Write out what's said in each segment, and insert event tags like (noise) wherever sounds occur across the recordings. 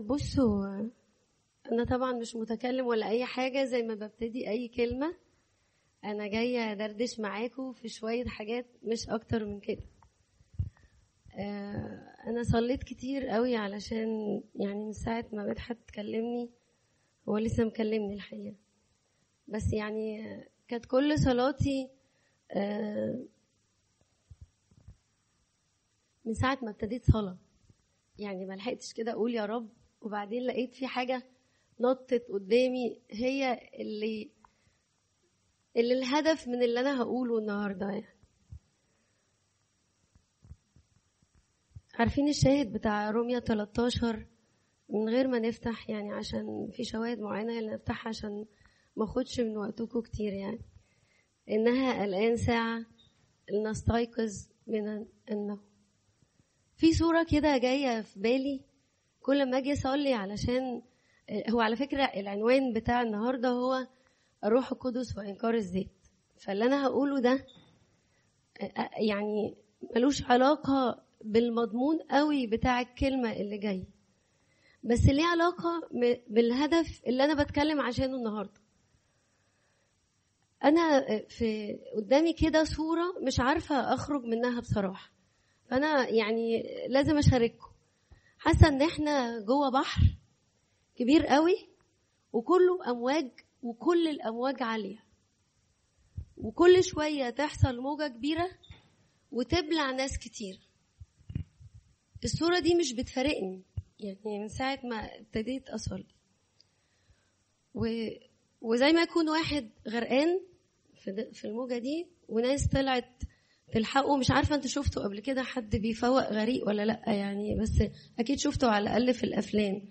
بصوا أنا طبعا مش متكلم ولا أي حاجة زي ما ببتدي أي كلمة أنا جاية أدردش معاكم في شوية حاجات مش أكتر من كده. آه، أنا صليت كتير قوي علشان يعني من ساعة ما مدحت تكلمني هو لسه مكلمني الحقيقة. بس يعني كانت كل صلاتي آه، من ساعة ما ابتديت صلاة. يعني ما لحقتش كده أقول يا رب وبعدين لقيت في حاجة نطت قدامي هي اللي اللي الهدف من اللي أنا هقوله النهارده يعني. عارفين الشاهد بتاع روميا 13 من غير ما نفتح يعني عشان في شواهد معينة اللي نفتحها عشان ما أخدش من وقتكم كتير يعني. إنها الآن ساعة لنستيقظ من النوم. في صورة كده جاية في بالي. كل ما أجي أصلي علشان هو على فكرة العنوان بتاع النهاردة هو الروح القدس وإنكار الذات. فاللي أنا هقوله ده يعني ملوش علاقة بالمضمون قوي بتاع الكلمة اللي جاي. بس ليه علاقة بالهدف اللي أنا بتكلم عشانه النهاردة. أنا في قدامي كده صورة مش عارفة أخرج منها بصراحة. فأنا يعني لازم أشارككم. حاسة إن إحنا جوه بحر كبير قوي وكله أمواج وكل الأمواج عالية. وكل شوية تحصل موجة كبيرة وتبلع ناس كتير. الصورة دي مش بتفارقني يعني من ساعة ما ابتديت أصلي و... وزي ما يكون واحد غرقان في, الموجة دي وناس طلعت تلحقه مش عارفة انت شفته قبل كده حد بيفوق غريق ولا لأ يعني بس أكيد شفته على الأقل في الأفلام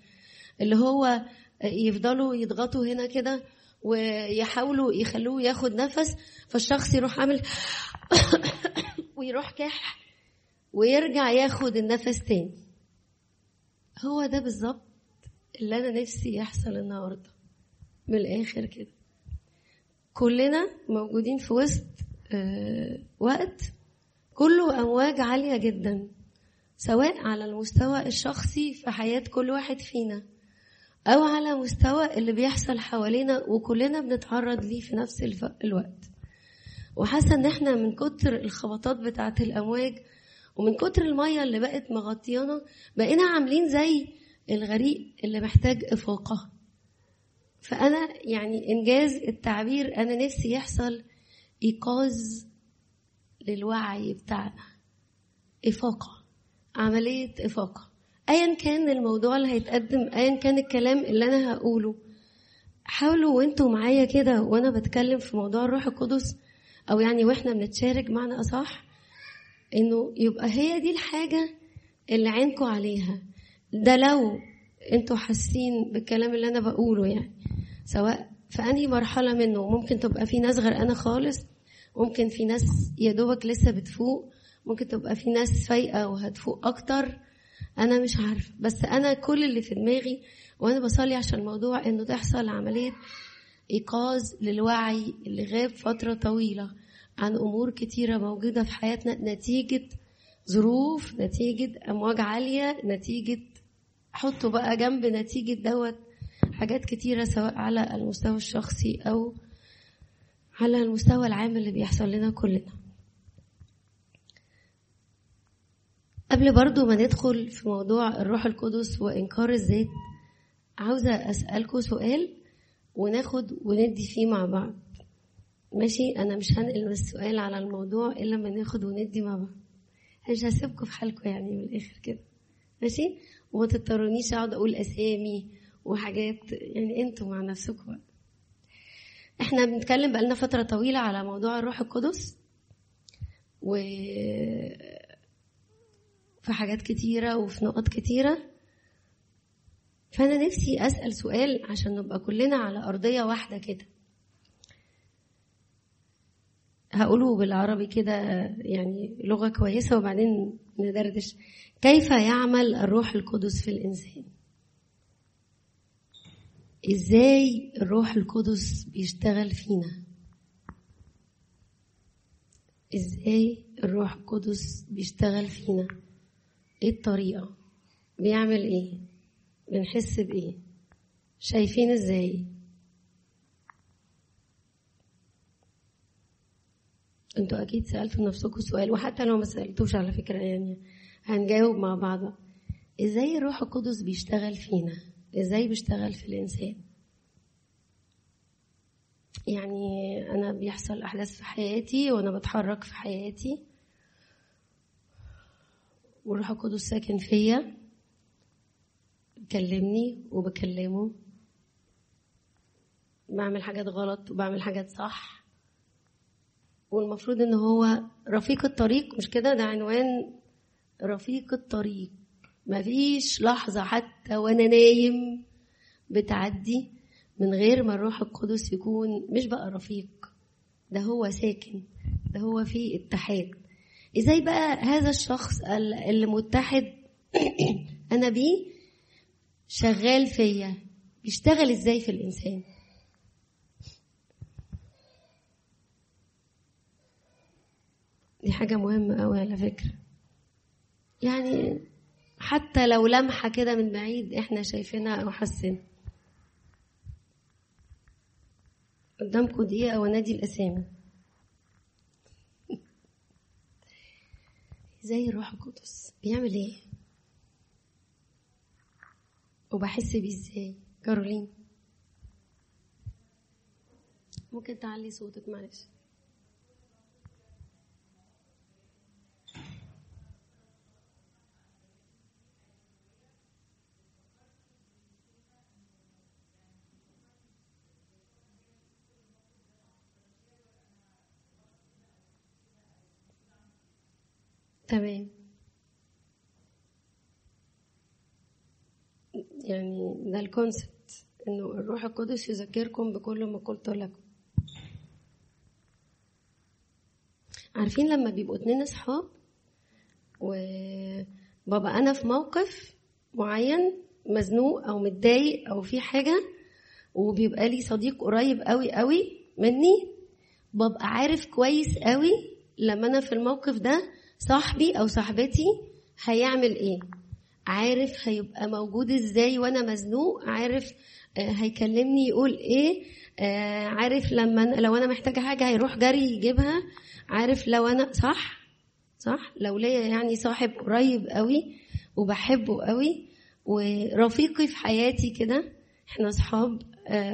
اللي هو يفضلوا يضغطوا هنا كده ويحاولوا يخلوه ياخد نفس فالشخص يروح عامل (coughs) ويروح كح ويرجع ياخد النفس تاني. هو ده بالظبط اللي أنا نفسي يحصل النهارده من الآخر كده. كلنا موجودين في وسط وقت كله أمواج عالية جدا سواء على المستوى الشخصي في حياة كل واحد فينا أو على مستوى اللي بيحصل حوالينا وكلنا بنتعرض ليه في نفس الوقت. وحاسة إن إحنا من كتر الخبطات بتاعة الأمواج ومن كتر المية اللي بقت مغطيانا بقينا عاملين زي الغريق اللي محتاج إفاقة. فأنا يعني إنجاز التعبير أنا نفسي يحصل ايقاظ للوعي بتاعنا. إفاقة. عملية إفاقة. ايا كان الموضوع اللي هيتقدم ايا كان الكلام اللي أنا هقوله حاولوا وأنتوا معايا كده وأنا بتكلم في موضوع الروح القدس أو يعني وإحنا بنتشارك معنى أصح إنه يبقى هي دي الحاجة اللي عينكم عليها. ده لو أنتوا حاسين بالكلام اللي أنا بقوله يعني. سواء في أنهي مرحلة منه ممكن تبقى في ناس غرقانة خالص ممكن في ناس يا دوبك لسه بتفوق ممكن تبقى في ناس فايقة وهتفوق أكتر. أنا مش عارفة بس أنا كل اللي في دماغي وأنا بصلي عشان الموضوع إنه تحصل عملية إيقاظ للوعي اللي غاب فترة طويلة عن أمور كتيرة موجودة في حياتنا نتيجة ظروف نتيجة أمواج عالية نتيجة حطوا بقى جنب نتيجة دوت حاجات كتيرة سواء على المستوى الشخصي أو على المستوى العام اللي بيحصل لنا كلنا. قبل برضو ما ندخل في موضوع الروح القدس وإنكار الذات عاوزة أسألكم سؤال وناخد وندي فيه مع بعض. ماشي؟ أنا مش هنقل السؤال على الموضوع إلا لما ناخد وندي مع بعض. مش هسيبكم في حالكم يعني من الآخر كده. ماشي؟ وما تضطرونيش أقعد أقول أسامي وحاجات يعني أنتوا مع نفسكم بقى إحنا بنتكلم بقالنا فترة طويلة على موضوع الروح القدس و في حاجات كتيرة وفي نقط كتيرة. فأنا نفسي أسأل سؤال عشان نبقى كلنا على أرضية واحدة كده. هقوله بالعربي كده يعني لغة كويسة وبعدين ندردش. كيف يعمل الروح القدس في الإنسان؟ إزاي الروح القدس بيشتغل فينا؟ إزاي الروح القدس بيشتغل فينا؟ إيه الطريقة؟ بيعمل إيه؟ بنحس بإيه؟ شايفين إزاي؟ أنتوا أكيد سألتوا نفسكم سؤال وحتى لو ما سألتوش على فكرة يعني هنجاوب مع بعض. إزاي الروح القدس بيشتغل فينا؟ إزاي بيشتغل في الانسان. يعني أنا بيحصل احداث في حياتي وأنا بتحرك في حياتي. والروح القدس ساكن فيا بيكلمني وبكلمه. بعمل حاجات غلط وبعمل حاجات صح. والمفروض ان هو رفيق الطريق مش كده؟ ده عنوان رفيق الطريق. مفيش لحظة حتى وأنا نايم بتعدي من غير ما الروح القدس يكون مش بقى رفيق. ده هو ساكن ده هو في اتحاد. إزاي بقى هذا الشخص اللي متحد (clears throat) أنا بيه شغال فيا؟ بيشتغل إزاي في الإنسان؟ دي حاجة مهمة أوي على فكرة. يعني حتى لو لمحة كده من بعيد إحنا شايفينها أو حاسين قدامكم دقيقة وانادي الأسامي. زي الروح القدس؟ بيعمل إيه؟ وبحس بيه إزاي؟ كارولين. ممكن تعلي صوتك معلش. تمام. يعني ده الكونسبت إنه الروح القدس يذكركم بكل ما قلت لكم. عارفين لما بيبقوا اتنين أصحاب وبابا أنا في موقف معين مزنوق أو متضايق أو في حاجة وبيبقى لي صديق قريب قوي قوي مني ببقى عارف كويس قوي لما أنا في الموقف ده صاحبي أو صاحبتي هيعمل إيه؟ عارف هيبقى موجود إزاي وأنا مزنوق؟ عارف هيكلمني يقول إيه؟ عارف لما لو أنا محتاجة حاجة هيروح جري يجيبها؟ عارف لو أنا صح؟ صح؟ لو ليا يعني صاحب قريب قوي وبحبه قوي ورفيقي في حياتي كده إحنا أصحاب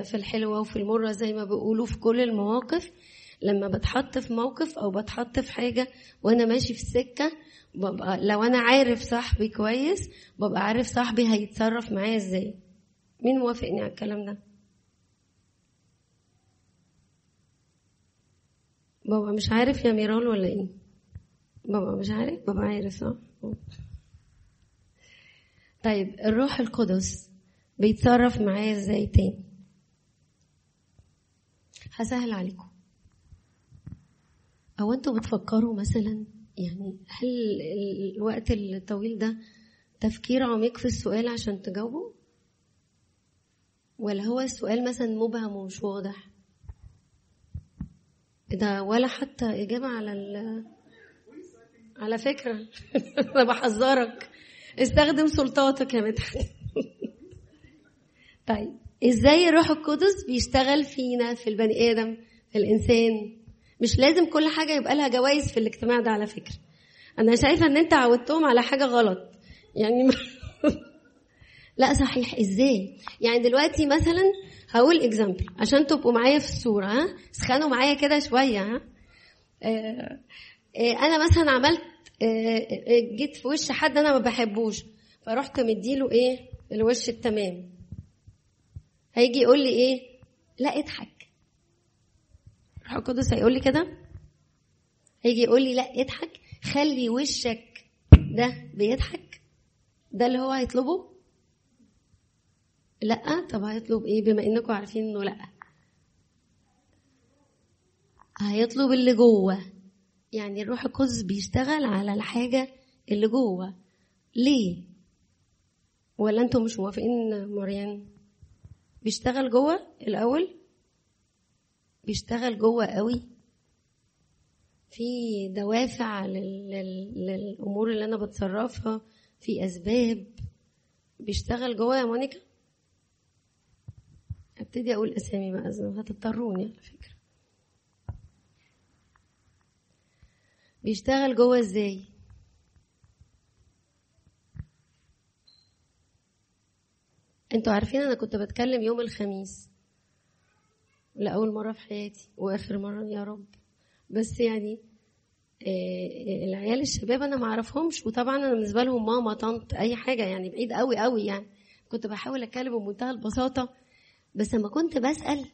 في الحلوة وفي المرة زي ما بيقولوا في كل المواقف لما بتحط في موقف أو بتحط في حاجة وأنا ماشي في السكة ببقى لو أنا عارف صاحبي كويس ببقى عارف صاحبي هيتصرف معايا إزاي. مين موافقني على الكلام ده؟ بابا مش عارف يا ميرال ولا إيه. بابا مش عارف بابا عارف صح؟ طيب الروح القدس بيتصرف معايا إزاي تاني؟ هسهل عليكم. أو أنتوا بتفكروا مثلا يعني هل الوقت الطويل ده تفكير عميق في السؤال عشان تجاوبه؟ ولا هو السؤال مثلا مبهم ومش واضح؟ ده ولا حتى إجابة على ال على فكرة. (laughs) أنا بحذرك. استخدم سلطاتك يا مدحت. (laughs) طيب إزاي الروح القدس بيشتغل فينا في البني آدم في الإنسان؟ مش لازم كل حاجة يبقى لها جوائز في الاجتماع ده على فكرة. أنا شايفة إن أنت عودتهم على حاجة غلط. يعني (laughs) لا صحيح إزاي؟ يعني دلوقتي مثلا هقول اكزامبل عشان تبقوا معايا في الصورة ها؟ اسخنوا معايا كده شوية ها؟ آه آه أنا مثلا عملت آه جيت في وش حد أنا ما بحبوش. فرحت مديله إيه؟ الوش التمام. هيجي يقول لي إيه؟ لا اضحك. روح القدس هيقول لي كده؟ هيجي يقول لي لا اضحك. خلي وشك ده بيضحك. ده اللي هو هيطلبه؟ لا. طب هيطلب إيه؟ بما إنكم عارفين إنه لا. هيطلب اللي جوه. يعني الروح القدس بيشتغل على الحاجة اللي جوه. ليه؟ ولا أنتم مش موافقين مريان بيشتغل جوه الأول؟ بيشتغل جوه قوي. في دوافع لل... لل... للأمور اللي أنا بتصرفها في أسباب. بيشتغل جوه يا مونيكا؟ ابتدي أقول أسامي بقى هتضطروني على فكرة. بيشتغل جوه إزاي؟ أنتوا عارفين أنا كنت بتكلم يوم الخميس. لأول مرة في حياتي وآخر مرة يا رب. بس يعني آه، العيال الشباب أنا ما أعرفهمش. وطبعا أنا بالنسبة لهم ماما طنط أي حاجة يعني بعيد قوي قوي يعني. كنت بحاول أتكلم بمنتهى البساطة. بس لما كنت بسأل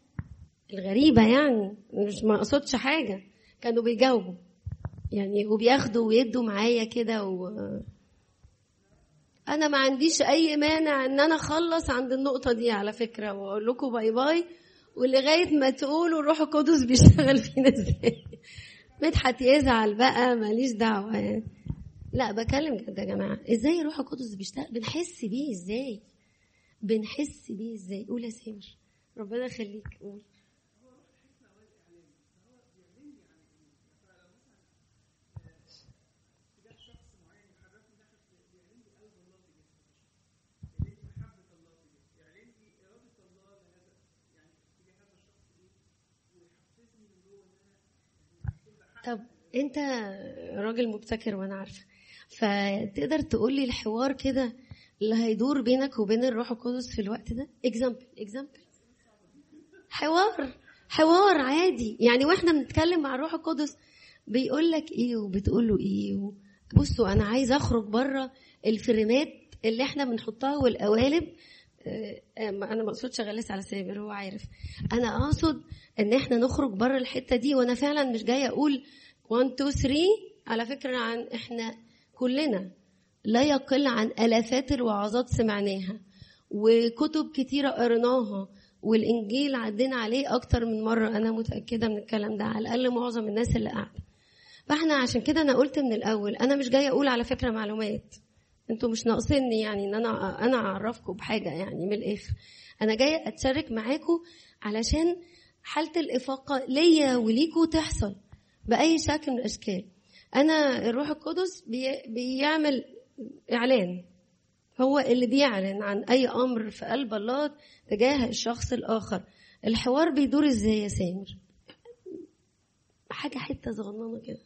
الغريبة يعني مش ما أقصدش حاجة كانوا بيجاوبوا. يعني وبياخدوا ويدوا معايا كده و أنا ما عنديش أي مانع إن أنا أخلص عند النقطة دي على فكرة. وأقول لكم باي باي. ولغاية ما تقولوا الروح القدس بيشتغل فينا إزاي؟ مدحت يزعل بقى ماليش دعوة. يعني لا بكلم جد يا جماعة. إزاي الروح القدس بيشتغل؟ بنحس بيه إزاي؟ بنحس بيه إزاي؟ قول يا سامر. ربنا يخليك. قول. طب انت راجل مبتكر وأنا عارفة. فتقدر تقول لي الحوار كده اللي هيدور بينك وبين الروح القدس في الوقت ده؟ example example حوار حوار عادي. يعني وإحنا بنتكلم مع الروح القدس بيقول لك إيه وبتقول له إيه بصوا أنا عايز اخرج بره ال frame ات اللي إحنا بنحطها والقوالب أنا ما أقصدش اغلس على سامر هو عارف. أنا أقصد إن إحنا نخرج بره الحتة دي وأنا فعلا مش جاية أقول 1 2 3 على فكرة عن إحنا كلنا لا يقل عن آلافات الوعظات سمعناها وكتب كتيرة قريناها والإنجيل عدينا عليه أكتر من مرة. أنا متأكدة من الكلام ده على الأقل معظم الناس اللي قاعدة. فإحنا عشان كده أنا قلت من الأول أنا مش جاية أقول على فكرة معلومات. أنتوا مش ناقصيني يعني إن أنا أنا أعرفكم بحاجة يعني من الآخر. أنا جاية أتشارك معاكم علشان حالة الإفاقة ليا وليكوا تحصل بأي شكل من الأشكال. أنا الروح القدس بي بيعمل إعلان. هو اللي بيعلن عن أي أمر في قلب الله تجاه الشخص الآخر. الحوار بيدور إزاي يا سامر؟ حاجة حتة صغننة كده.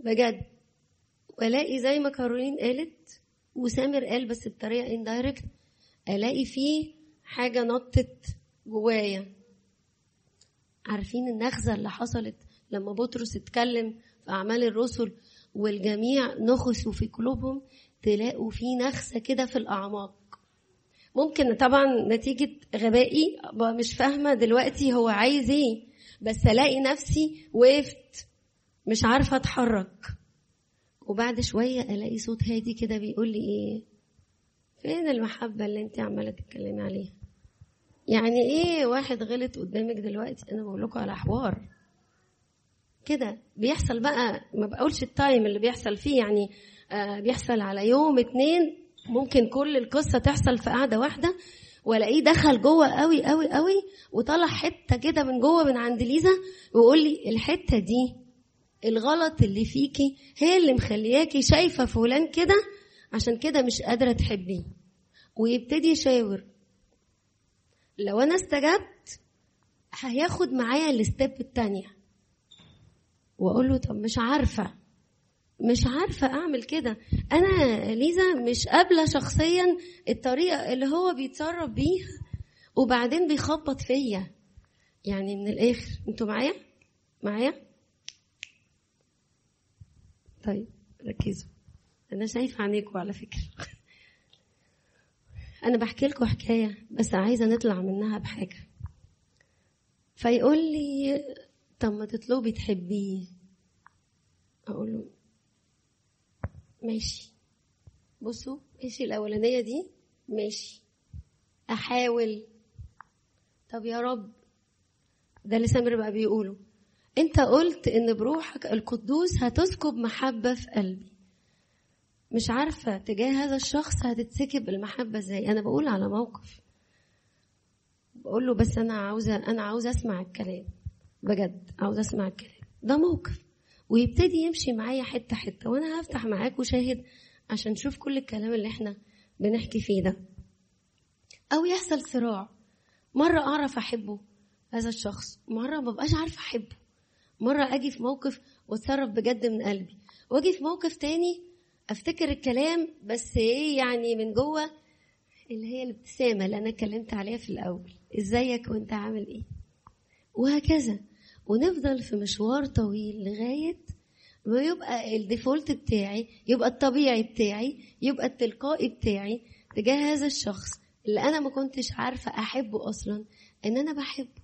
بجد. وألاقي زي ما كارولين قالت وسامر قال بس بطريقة اندايركت ألاقي فيه حاجة نطت جوايا. عارفين النخزة اللي حصلت لما بطرس اتكلم في أعمال الرسل والجميع نخسوا في قلوبهم تلاقوا في نخسة كده في الأعماق. ممكن طبعا نتيجة غبائي مش فاهمة دلوقتي هو عايز إيه بس ألاقي نفسي وقفت. مش عارفة أتحرك. وبعد شوية ألاقي صوت هادي كده بيقول لي إيه؟ فين المحبة اللي انت عمالة تتكلمي عليها؟ يعني إيه واحد غلط قدامك دلوقتي؟ أنا بقول لكم على حوار. كده بيحصل بقى ما بقولش التايم اللي بيحصل فيه يعني آه بيحصل على يوم اتنين ممكن كل القصة تحصل في قعدة واحدة وألاقيه دخل جوه قوي قوي قوي وطلع حتة كده من جوه من عند ليزا ويقول لي الحتة دي الغلط اللي فيكي هي اللي مخلياكي شايفة فلان كده عشان كده مش قادرة تحبيه. ويبتدي يشاور. لو أنا استجبت هياخد معايا الستيب التانية. وأقول له طب مش عارفة مش عارفة أعمل كده. أنا ليزا مش قابلة شخصيا الطريقة اللي هو بيتصرف بيها وبعدين بيخبط فيا. يعني من الآخر أنتوا معايا؟ معايا؟ طيب ركزوا. أنا شايفة عينيكوا على فكرة. (laughs) أنا بحكي لكم حكاية بس عايزة نطلع منها بحاجة. فيقول لي طب ما تطلبي تحبيه. أقول له ماشي. بصوا ماشي الأولانية دي ماشي. أحاول. طب يا رب. ده اللي سامر بقى بيقوله. انت قلت ان بروحك القدوس هتسكب محبة في قلبي. مش عارفة تجاه هذا الشخص هتتسكب المحبة إزاي. أنا بقول على موقف. بقول له بس أنا عاوزة أنا عاوزة اسمع الكلام. بجد عاوزة اسمع الكلام. ده موقف. ويبتدي يمشي معايا حتة حتة. وأنا هفتح معاك شاهد عشان نشوف كل الكلام اللي إحنا بنحكي فيه ده. أو يحصل صراع. مرة اعرف احبه هذا الشخص. مرة ما بقاش عارفة احبه. مرة أجي في موقف وأتصرف بجد من قلبي. وأجي في موقف تاني أفتكر الكلام بس إيه يعني من جوه اللي هي الابتسامة اللي أنا اتكلمت عليها في الأول. إزيك وأنت عامل إيه؟ وهكذا. ونفضل في مشوار طويل لغاية ما يبقى الديفولت بتاعي يبقى الطبيعي بتاعي يبقى التلقائي بتاعي تجاه هذا الشخص اللي أنا ما كنتش عارفة أحبه أصلا إن أنا بحبه.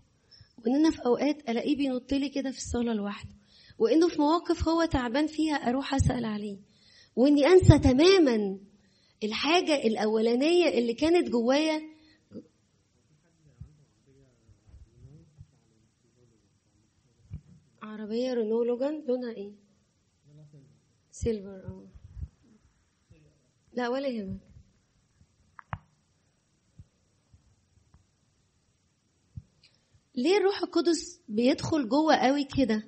وإن أنا في أوقات ألاقيه بينط لي كده في الصالة لوحده وإنه في مواقف هو تعبان فيها أروح أسأل عليه. وإني أنسى تماما الحاجة الأولانية اللي كانت جوايا. عربية رينو لوجان لونها إيه؟ سيلفر آه. لا ولا يهمك ليه الروح القدس بيدخل جوه قوي كده؟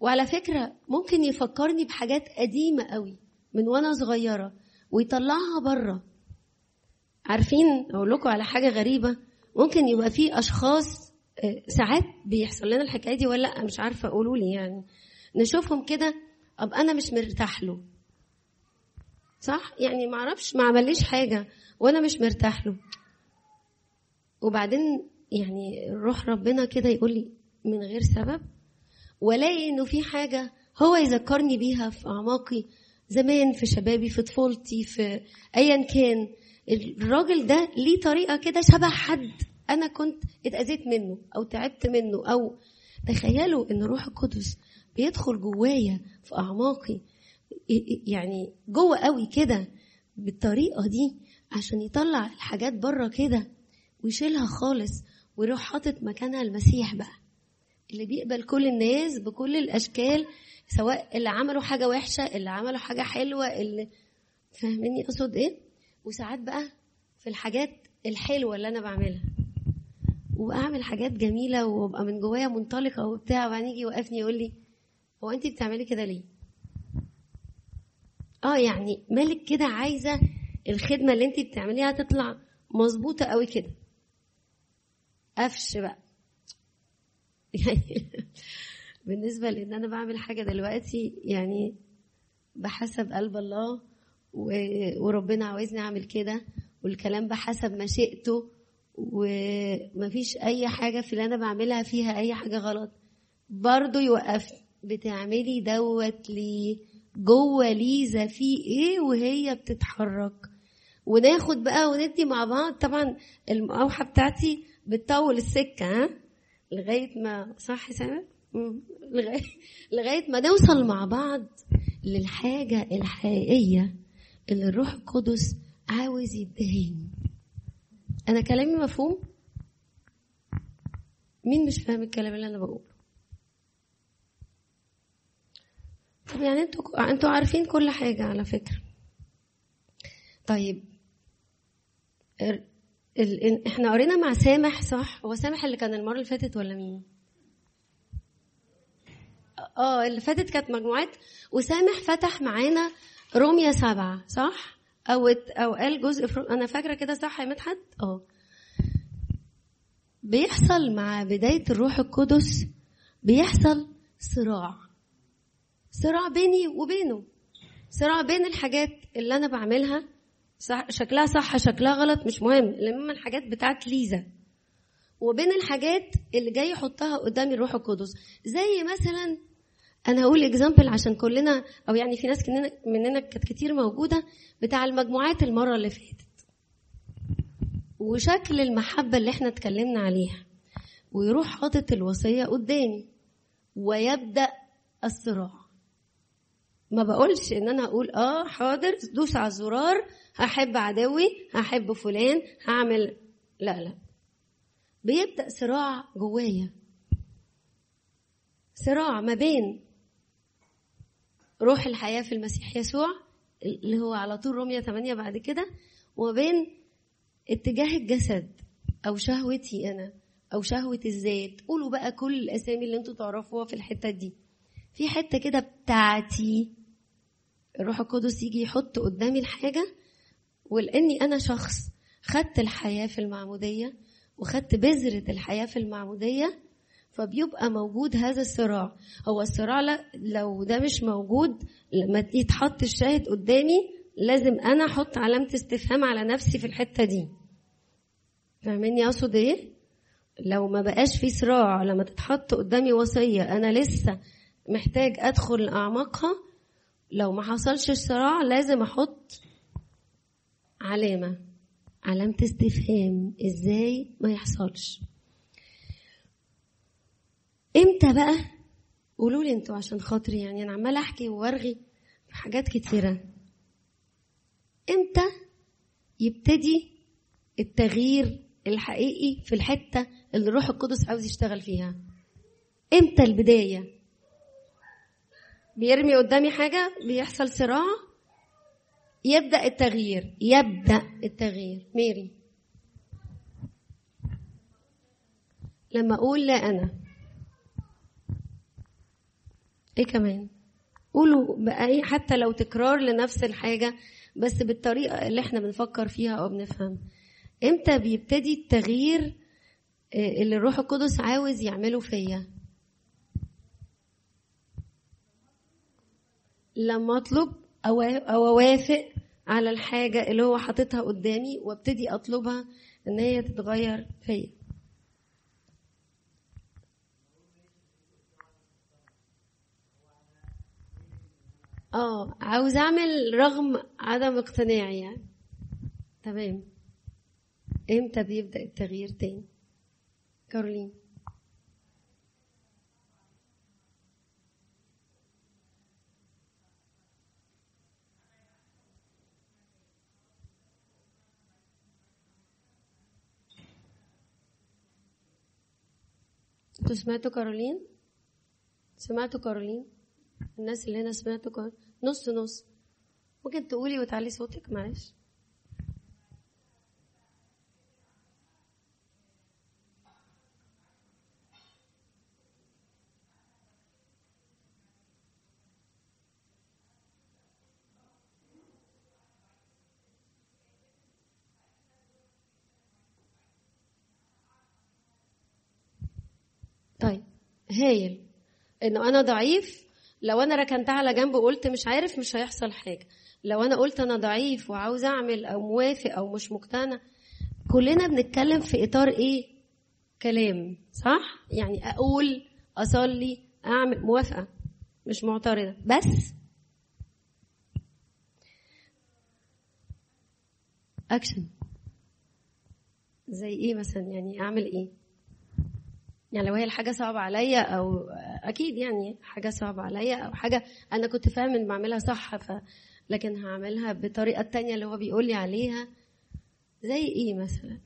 وعلى فكرة ممكن يفكرني بحاجات قديمة قوي من وأنا صغيرة ويطلعها بره. عارفين أقول لكم على حاجة غريبة؟ ممكن يبقى في أشخاص ساعات بيحصل لنا الحكاية دي ولا لا مش عارفة قولوا لي يعني. نشوفهم كده أبقى أنا مش مرتاح له. صح؟ يعني ما أعرفش ما عمليش حاجة وأنا مش مرتاح له. وبعدين يعني روح ربنا كده يقول لي من غير سبب والاقي إنه في حاجة هو يذكرني بيها في أعماقي زمان في شبابي في طفولتي في ايا كان. الراجل ده ليه طريقة كده شبه حد أنا كنت اتأذيت منه أو تعبت منه أو تخيلوا إن روح القدس بيدخل جوايا في أعماقي يعني جوه قوي كده بالطريقة دي عشان يطلع الحاجات بره كده ويشيلها خالص. ويروح حاطط مكانها المسيح بقى اللي بيقبل كل الناس بكل الأشكال سواء اللي عملوا حاجة وحشة اللي عملوا حاجة حلوة اللي فاهميني أقصد إيه؟ وساعات بقى في الحاجات الحلوة اللي أنا بعملها وأعمل حاجات جميلة وأبقى من جوايا منطلقة وبتاع وبعدين يجي يوقفني يقول لي هو انت بتعملي كده ليه؟ آه يعني مالك كده عايزة الخدمة اللي انت بتعمليها تطلع مظبوطة قوي كده. قفش بقى. يعني (laughs) بالنسبة لأن أنا بعمل حاجة دلوقتي يعني بحسب قلب الله وربنا عاوزني أعمل كده والكلام بحسب مشيئته ومفيش أي حاجة في اللي أنا بعملها فيها أي حاجة غلط. برضه يوقفني بتعملي دوت ليه جوه ليزا في إيه وهي بتتحرك. وناخد بقى وندي مع بعض. طبعا المقاوحة بتاعتي بتطول السكة ها؟ لغاية ما صح سامع لغاية, (laughs) لغاية ما نوصل مع بعض للحاجة الحقيقية اللي الروح القدس عاوز يدهيني أنا كلامي مفهوم؟ مين مش فاهم الكلام اللي أنا بقوله؟ طب يعني أنتوا أنتوا عارفين كل حاجة على فكرة. طيب ال... إحنا قرينا مع سامح صح؟ هو سامح اللي كان المرة اللي فاتت ولا مين؟ آه اللي فاتت كانت مجموعات. وسامح فتح معانا روميا سبعة صح؟ أو أو قال جزء أنا فاكرة كده صح يا مدحت؟ آه. بيحصل مع بداية الروح القدس بيحصل صراع. صراع بيني وبينه. صراع بين الحاجات اللي أنا بعملها صح شكلها صح شكلها غلط مش مهم. المهم الحاجات بتاعت ليزا. وبين الحاجات اللي جاي يحطها قدامي الروح القدس. زي مثلا أنا هقول اكزامبل عشان كلنا أو يعني في ناس مننا كانت كتير موجودة بتاع المجموعات المرة اللي فاتت. وشكل المحبة اللي إحنا اتكلمنا عليها. ويروح حاطط الوصية قدامي. ويبدأ الصراع. ما بقولش إن أنا أقول آه حاضر دوس على الزرار هحب عدوي هحب فلان هعمل لا لا. بيبدأ صراع جوايا. صراع ما بين روح الحياة في المسيح يسوع اللي هو على طول رمية 8 بعد كده وما بين اتجاه الجسد أو شهوتي أنا أو شهوة الذات. قولوا بقى كل الأسامي اللي أنتوا تعرفوها في الحتة دي. في حتة كده بتاعتي. الروح القدس يجي يحط قدامي الحاجة ولأني أنا شخص خدت الحياة في المعمودية وخدت بذرة الحياة في المعمودية فبيبقى موجود هذا الصراع. هو الصراع لا لو ده مش موجود لما يتحط الشاهد قدامي لازم أنا أحط علامة استفهام على نفسي في الحتة دي. فاهميني اقصد إيه؟ لو ما بقاش في صراع لما تتحط قدامي وصية أنا لسه محتاج أدخل اعماقها لو ما حصلش الصراع لازم أحط علامة. علامة استفهام. إزاي؟ ما يحصلش. إمتى بقى؟ قولوا لي أنتوا عشان خاطري يعني أنا عمالة أحكي وأرغي في حاجات كتيرة. إمتى يبتدي التغيير الحقيقي في الحتة اللي الروح القدس عاوز يشتغل فيها؟ إمتى البداية؟ بيرمي قدامي حاجة؟ بيحصل صراع؟ يبدأ التغيير. يبدأ التغيير. ميري. لما أقول لا أنا. إيه كمان؟ قولوا بأي حتى لو تكرار لنفس الحاجة بس بالطريقة اللي إحنا بنفكر فيها أو بنفهم. إمتى بيبتدي التغيير اللي الروح القدس عاوز يعمله فيا؟ لما أطلب أو أو أوافق على الحاجة اللي هو حاططها قدامي وابتدي أطلبها إن هي تتغير فيا. آه عاوز أعمل رغم عدم اقتناعي يعني. تمام. إمتى بيبدأ التغيير تاني؟ كارولين. أنتوا سمعتوا كارولين؟ سمعتوا كارولين؟ الناس اللي هنا سمعتوا كارولين نص نص. ممكن تقولي وتعلي صوتك؟ معلش. طيب هايل. إنه أنا ضعيف لو أنا ركنتها على جنب وقلت مش عارف مش هيحصل حاجة. لو أنا قلت أنا ضعيف وعاوز أعمل أو موافق أو مش مقتنع كلنا بنتكلم في إطار إيه؟ كلام صح؟ يعني أقول أصلي أعمل موافقة مش معترضة. بس اكشن زي إيه مثلا؟ يعني أعمل إيه؟ يعني لو هي الحاجة صعبة عليا أو أكيد يعني حاجة صعبة عليا أو حاجة أنا كنت فاهم إن بعملها صح ف لكن هعملها بالطريقة التانية اللي هو بيقول لي عليها زي إيه مثلا؟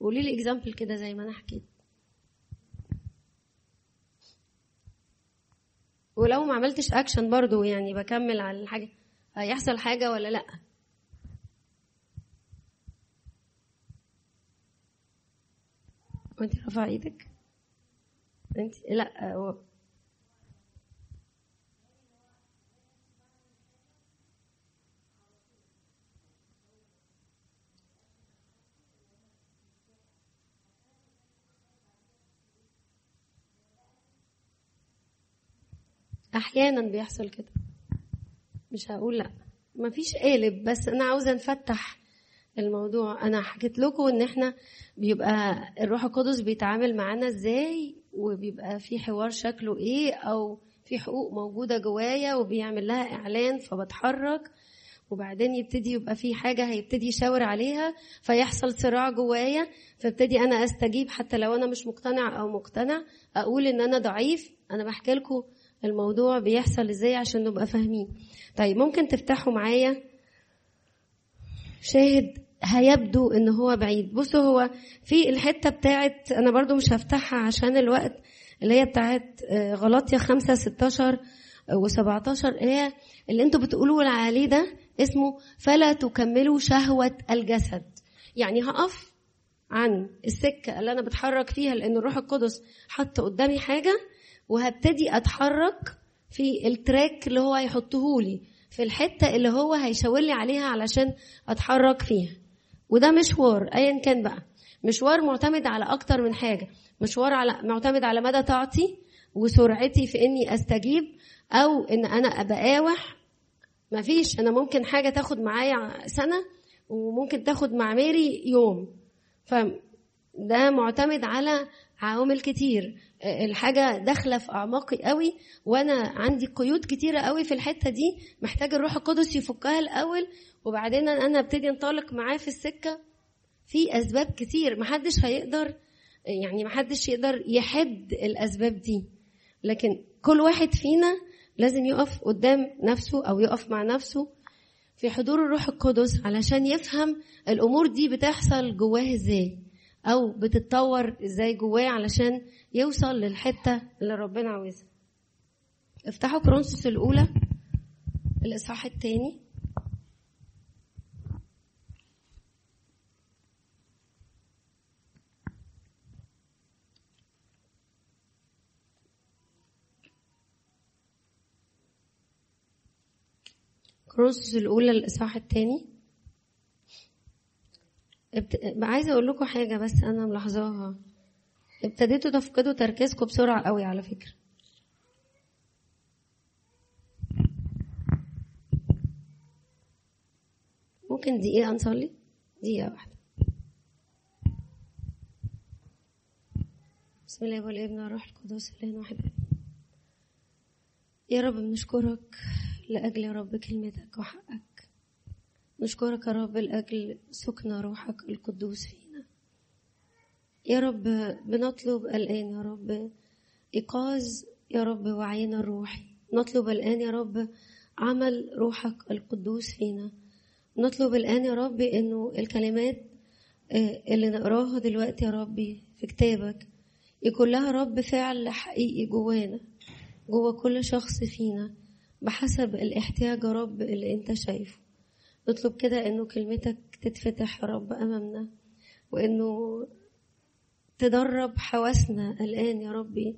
قولي لي example كده زي ما أنا حكيت ولو ما عملتش أكشن برضو يعني بكمل على الحاجة هيحصل حاجة ولا لأ؟ وانت رافعة إيدك؟ انت لا هو أحيانا بيحصل كده. مش هقول لا. مفيش قالب بس أنا عاوزة نفتح الموضوع. أنا حكيت لكم ان إحنا بيبقى الروح القدس بيتعامل معانا إزاي وبيبقى في حوار شكله إيه أو في حقوق موجودة جوايا وبيعمل لها إعلان فبتحرك وبعدين يبتدي يبقى في حاجة هيبتدي يشاور عليها فيحصل صراع جوايا فابتدي أنا أستجيب حتى لو أنا مش مقتنع أو مقتنع أقول إن أنا ضعيف أنا بحكي لكم الموضوع بيحصل إزاي عشان نبقى فاهمين. طيب ممكن تفتحوا معايا؟ شاهد هيبدو إن هو بعيد. بصوا هو في الحتة بتاعت أنا برضو مش هفتحها عشان الوقت اللي هي بتاعت غلطية خمسة ستاشر و17 هي اللي أنتوا بتقولوا عليه ده اسمه فلا تكملوا شهوة الجسد. يعني هقف عن السكة اللي أنا بتحرك فيها لأن الروح القدس حط قدامي حاجة وهبتدي أتحرك في ال track اللي هو هيحطهولي في الحتة اللي هو هيشاور لي عليها علشان أتحرك فيها. وده مشوار أيا كان بقى. مشوار معتمد على أكتر من حاجة. مشوار على معتمد على مدى طاقتي وسرعتي في إني أستجيب أو إن أنا أبقى قاوح مفيش. أنا ممكن حاجة تاخد معايا سنة وممكن تاخد مع ميري يوم. فده معتمد على عوامل كتير. الحاجة داخلة في أعماقي قوي وأنا عندي قيود كتيرة قوي في الحتة دي. محتاج الروح القدس يفكها الأول وبعدين أنا أبتدي أنطلق معاه في السكة. في أسباب كتير. محدش هيقدر يعني محدش يقدر يحد الأسباب دي. لكن كل واحد فينا لازم يقف قدام نفسه أو يقف مع نفسه في حضور الروح القدس علشان يفهم الأمور دي بتحصل جواه إزاي. أو بتتطور إزاي جواه علشان يوصل للحتة اللي ربنا عاوزها. افتحوا كرونسوس الأولى الإصحاح الثاني. كرونسوس الأولى الإصحاح الثاني. ابت... عايزة أقول لكم حاجة بس أنا ملاحظاها. ابتديتوا تفقدوا تركيزكم بسرعة قوي على فكرة. ممكن دقيقة نصلي دقيقة واحدة. بسم الله والابن والروح القدس الآن واحد يا رب بنشكرك لأجل يا رب كلمتك وحقك. نشكرك يا رب لأجل سكن روحك القدوس فينا. يا رب بنطلب الآن يا رب إيقاظ يا رب وعينا الروحي. نطلب الآن يا رب عمل روحك القدوس فينا. نطلب الآن يا رب إنه الكلمات اللي نقراها دلوقتي يا ربي في كتابك يكون لها رب فعل حقيقي جوانا جوا كل شخص فينا بحسب الاحتياج يا رب اللي أنت شايفه. نطلب كده إنه كلمتك تتفتح يا رب أمامنا وإنه تدرب حواسنا الآن يا ربي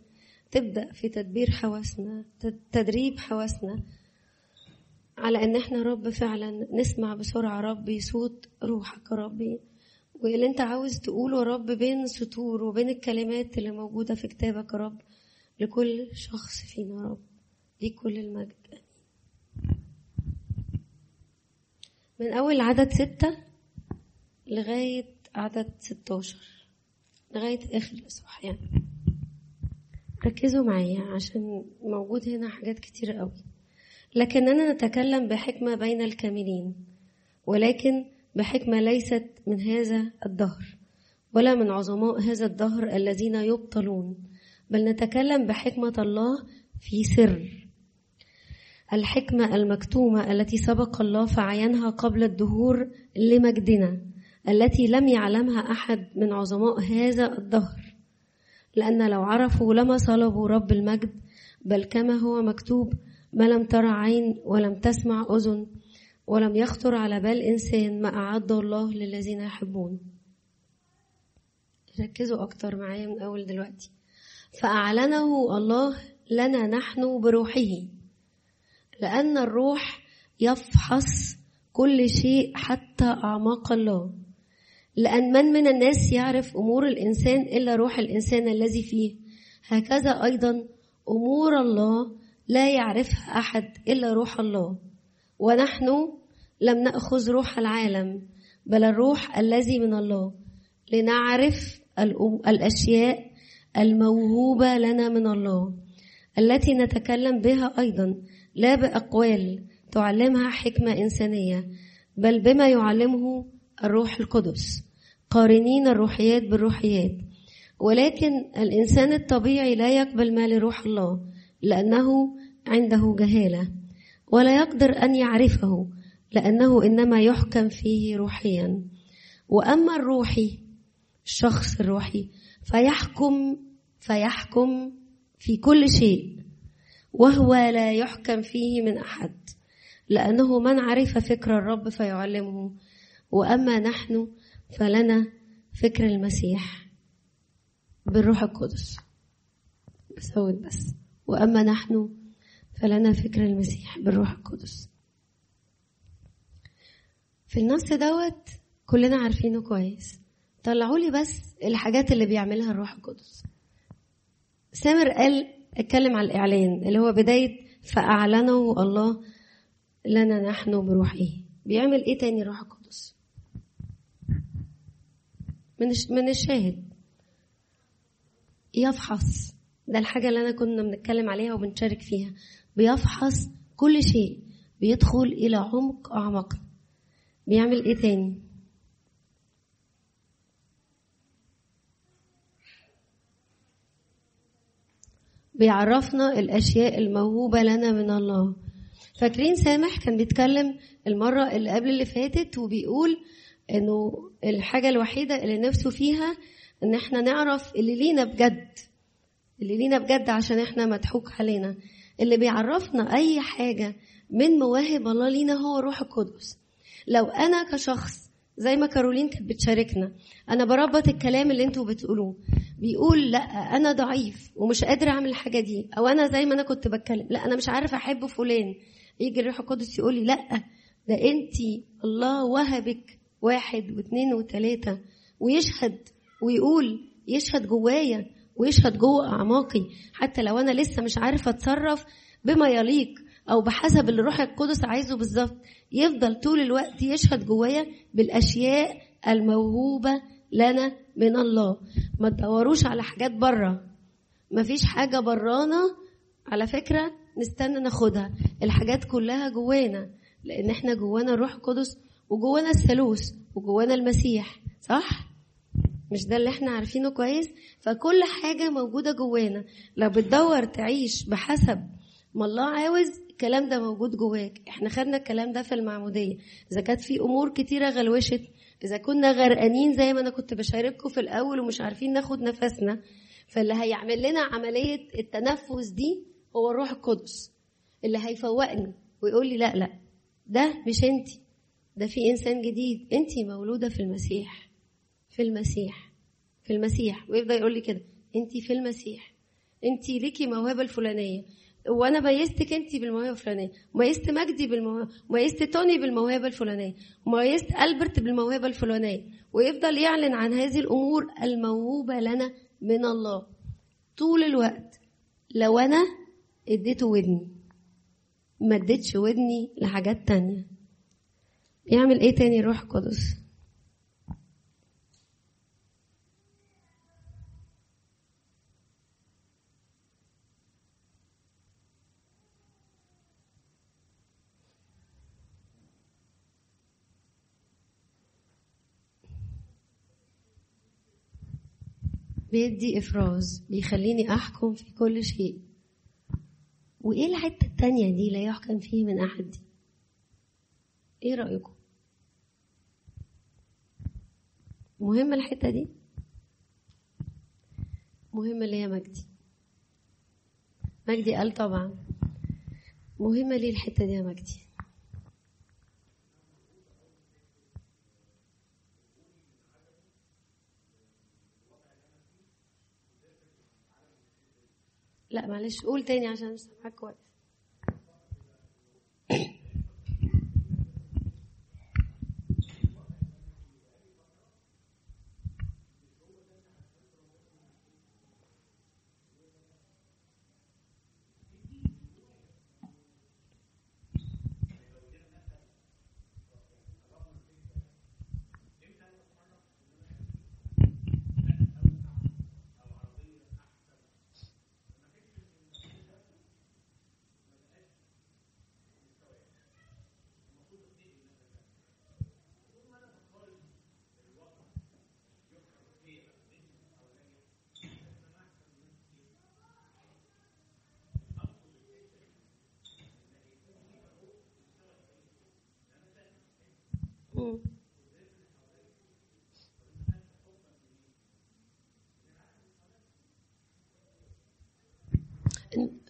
تبدأ في تدبير حواسنا تدريب حواسنا على إن إحنا رب فعلا نسمع بسرعة ربي صوت روحك يا ربي واللي أنت عاوز تقوله يا رب بين سطور وبين الكلمات اللي موجودة في كتابك يا رب لكل شخص فينا يا رب ليك كل المجد. من أول عدد ستة لغاية عدد ستاشر لغاية آخر الإصحاح يعني. ركزوا معايا عشان موجود هنا حاجات كتير قوي. لكننا نتكلم بحكمة بين الكاملين ولكن بحكمة ليست من هذا الدهر ولا من عظماء هذا الدهر الذين يبطلون بل نتكلم بحكمة الله في سر. الحكمة المكتومة التي سبق الله فعينها قبل الدهور لمجدنا التي لم يعلمها أحد من عظماء هذا الدهر. لأن لو عرفوا لما صلبوا رب المجد بل كما هو مكتوب ما لم ترى عين ولم تسمع أذن ولم يخطر على بال إنسان ما أعد الله للذين يحبون. ركزوا أكتر معايا من أول دلوقتي. فأعلنه الله لنا نحن بروحه. لأن الروح يفحص كل شيء حتى أعماق الله. لأن من من الناس يعرف أمور الإنسان إلا روح الإنسان الذي فيه؟ هكذا أيضا أمور الله لا يعرفها أحد إلا روح الله. ونحن لم نأخذ روح العالم بل الروح الذي من الله. لنعرف الأشياء الموهوبة لنا من الله التي نتكلم بها أيضا لا بأقوال تعلمها حكمة إنسانية بل بما يعلمه الروح القدس. قارنين الروحيات بالروحيات. ولكن الإنسان الطبيعي لا يقبل ما لروح الله لأنه عنده جهالة. ولا يقدر أن يعرفه لأنه إنما يحكم فيه روحيا. وأما الروحي الشخص الروحي فيحكم فيحكم في كل شيء. وهو لا يحكم فيه من أحد لأنه من عرف فكر الرب فيعلمه وأما نحن فلنا فكر المسيح بالروح القدس. بسود بس. وأما نحن فلنا فكر المسيح بالروح القدس. في النص دوت كلنا عارفينه كويس. طلعوا لي بس الحاجات اللي بيعملها الروح القدس. سامر قال اتكلم على الإعلان اللي هو بداية فأعلنه الله لنا نحن بروحه بيعمل إيه تاني الروح القدس؟ من من الشاهد. يفحص. ده الحاجة اللي أنا كنا بنتكلم عليها وبنشارك فيها. بيفحص كل شيء. بيدخل إلى عمق أعمق. بيعمل إيه تاني؟ بيعرفنا الأشياء الموهوبة لنا من الله. فاكرين سامح كان بيتكلم المرة اللي قبل اللي فاتت وبيقول إنه الحاجة الوحيدة اللي نفسه فيها إن إحنا نعرف اللي لينا بجد اللي لينا بجد عشان إحنا مضحوك علينا. اللي بيعرفنا أي حاجة من مواهب الله لينا هو الروح القدس. لو أنا كشخص زي ما كارولين كانت بتشاركنا. أنا بربط الكلام اللي أنتوا بتقولوه. بيقول لا أنا ضعيف ومش قادر أعمل الحاجة دي. أو أنا زي ما أنا كنت بتكلم لا أنا مش عارف أحب فلان. يجي الروح القدس يقول لي لا ده انت الله وهبك واحد واثنين وثلاثة. ويشهد ويقول يشهد جوايا ويشهد جوه أعماقي. حتى لو أنا لسه مش عارفه أتصرف بما يليق أو بحسب اللي الروح القدس عايزه بالظبط يفضل طول الوقت يشهد جوايا بالأشياء الموهوبة لنا من الله. ما تدوروش على حاجات بره. مفيش حاجة برانا على فكرة نستنى ناخدها. الحاجات كلها جوانا لأن إحنا جوانا الروح القدس وجوانا الثالوث وجوانا المسيح صح؟ مش ده اللي إحنا عارفينه كويس؟ فكل حاجة موجودة جوانا. لو بتدور تعيش بحسب ما الله عاوز الكلام ده موجود جواك. إحنا خدنا الكلام ده في المعمودية. إذا كانت في أمور كتيرة غلوشت إذا كنا غرقانين زي ما أنا كنت بشارككم في الأول ومش عارفين ناخد نفسنا فاللي هيعمل لنا عملية التنفس دي هو الروح القدس. اللي هيفوقني ويقول لي لا لا ده مش أنت. ده في إنسان جديد. أنت مولودة في المسيح. في المسيح. في المسيح. ويفضل يقول لي كده أنت في المسيح. أنت ليكي موهبة الفلانية. وأنا ميزتك انت بالموهبة الفلانية ميزت مجدي بالموهبة ميزت توني بالموهبة الفلانية ميزت ألبرت بالموهبة الفلانية ويفضل يعلن عن هذه الأمور الموهوبة لنا من الله طول الوقت. لو أنا اديته ودني ما اديتش ودني لحاجات تانية. يعمل إيه تاني الروح القدس؟ بيدي إفراز بيخليني أحكم في كل شيء. وإيه الحتة التانية دي لا يحكم فيه من أحد؟ دي إيه رأيكم؟ مهمة الحتة دي؟ مهمة ليه يا مجدي. مجدي قال طبعا. مهمة ليه الحتة دي يا مجدي؟ لا معلش قول تاني عشان مش سامعاك كويس.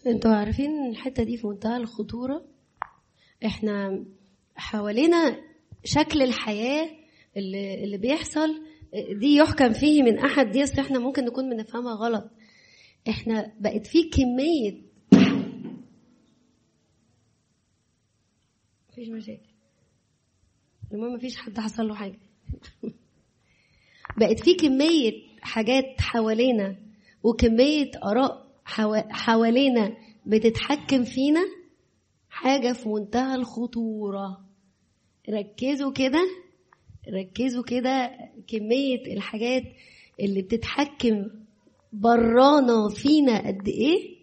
أنتوا عارفين الحتة دي في منتهى الخطورة؟ إحنا حوالينا شكل الحياة اللي, اللي بيحصل دي يحكم فيه من أحد دي أصل إحنا ممكن نكون بنفهمها غلط. إحنا بقت في كمية مفيش مشاكل. المهم مفيش حد حصل له حاجة. بقت في كمية حاجات حوالينا وكمية آراء حوالينا بتتحكم فينا حاجة في منتهى الخطورة. ركزوا كده ركزوا كده كمية الحاجات اللي بتتحكم برانا فينا قد إيه.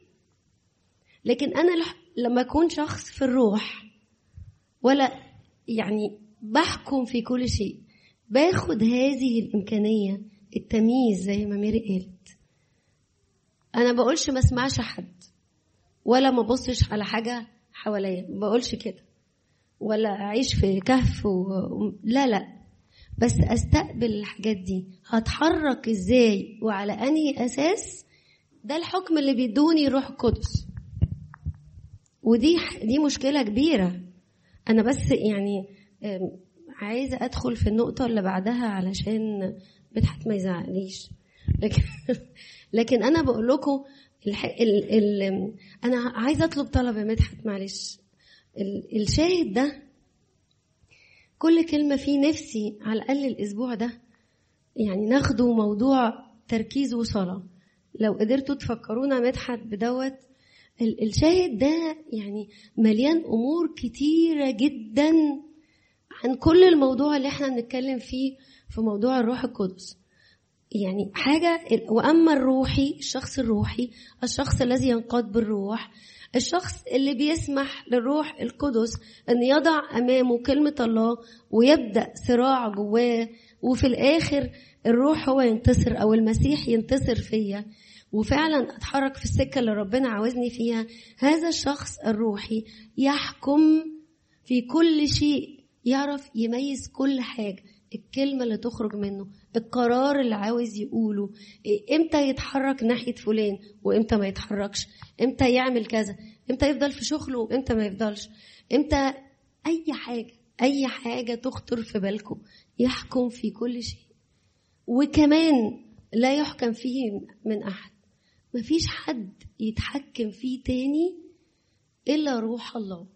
لكن أنا لما أكون شخص في الروح ولا يعني بحكم في كل شيء باخد هذه الإمكانية التمييز زي ما ميري قالت أنا بقولش ما أسمعش حد ولا ما بصش على حاجة حواليا ما بقولش كده ولا أعيش في كهف و... لا لا. بس أستقبل الحاجات دي هتحرك إزاي وعلى أنهي أساس؟ ده الحكم اللي بيدوني الروح القدس. ودي دي مشكلة كبيرة. أنا بس يعني عايزة أدخل في النقطة اللي بعدها علشان مدحت ما يزعلنيش لكن (laughs) لكن أنا بقول لكم الح... ال... ال... أنا عايزة أطلب طلب يا مدحت معلش. ال... الشاهد ده كل كلمة فيه نفسي على الأقل الأسبوع ده يعني ناخده موضوع تركيز وصلاة. لو قدرتوا تفكرونا مدحت بدوت الشاهد ده يعني مليان أمور كتيرة جدا عن كل الموضوع اللي إحنا بنتكلم فيه في موضوع الروح القدس. يعني حاجة وأما الروحي الشخص الروحي الشخص الذي ينقاد بالروح الشخص اللي بيسمح للروح القدس أن يضع أمامه كلمة الله ويبدأ صراع جواه وفي الآخر الروح هو ينتصر أو المسيح ينتصر فيا. وفعلا أتحرك في السكة اللي ربنا عاوزني فيها. هذا الشخص الروحي يحكم في كل شيء يعرف يميز كل حاجة. الكلمة اللي تخرج منه القرار اللي عاوز يقوله. إمتى يتحرك ناحية فلان وإمتى ما يتحركش؟ إمتى يعمل كذا؟ إمتى يفضل في شغله وإمتى ما يفضلش؟ إمتى أي حاجة أي حاجة تخطر في بالكم يحكم في كل شيء. وكمان لا يحكم فيه من أحد. مفيش حد يتحكم فيه تاني إلا روح الله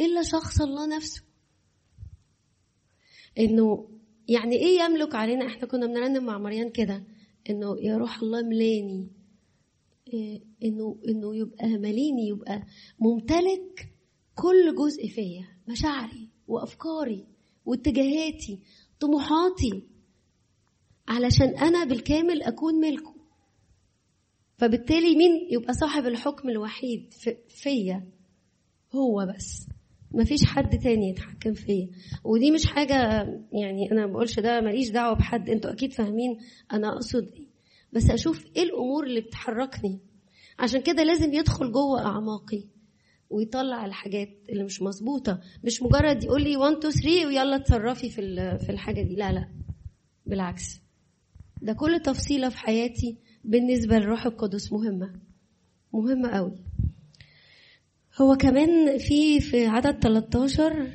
إلا شخص الله نفسه. إنه يعني إيه يملك علينا؟ إحنا كنا بنرنم مع مريان كده إنه يا روح الله ملاني إيه إنه إنه يبقى مليني يبقى ممتلك كل جزء فيا مشاعري وأفكاري واتجاهاتي طموحاتي علشان أنا بالكامل أكون ملكه. فبالتالي مين يبقى صاحب الحكم الوحيد فيا؟ هو بس. مفيش حد تاني يتحكم فيا. ودي مش حاجة يعني أنا بقولش ده ماليش دعوة بحد أنتوا أكيد فاهمين أنا أقصد إيه. بس أشوف إيه الأمور اللي بتحركني. عشان كده لازم يدخل جوه أعماقي ويطلع الحاجات اللي مش مظبوطة. مش مجرد يقول لي 1 2 3 ويلا اتصرفي في في الحاجة دي. لا لا. بالعكس. ده كل تفصيلة في حياتي بالنسبة للروح القدس مهمة. مهمة قوي. هو كمان في في عدد 13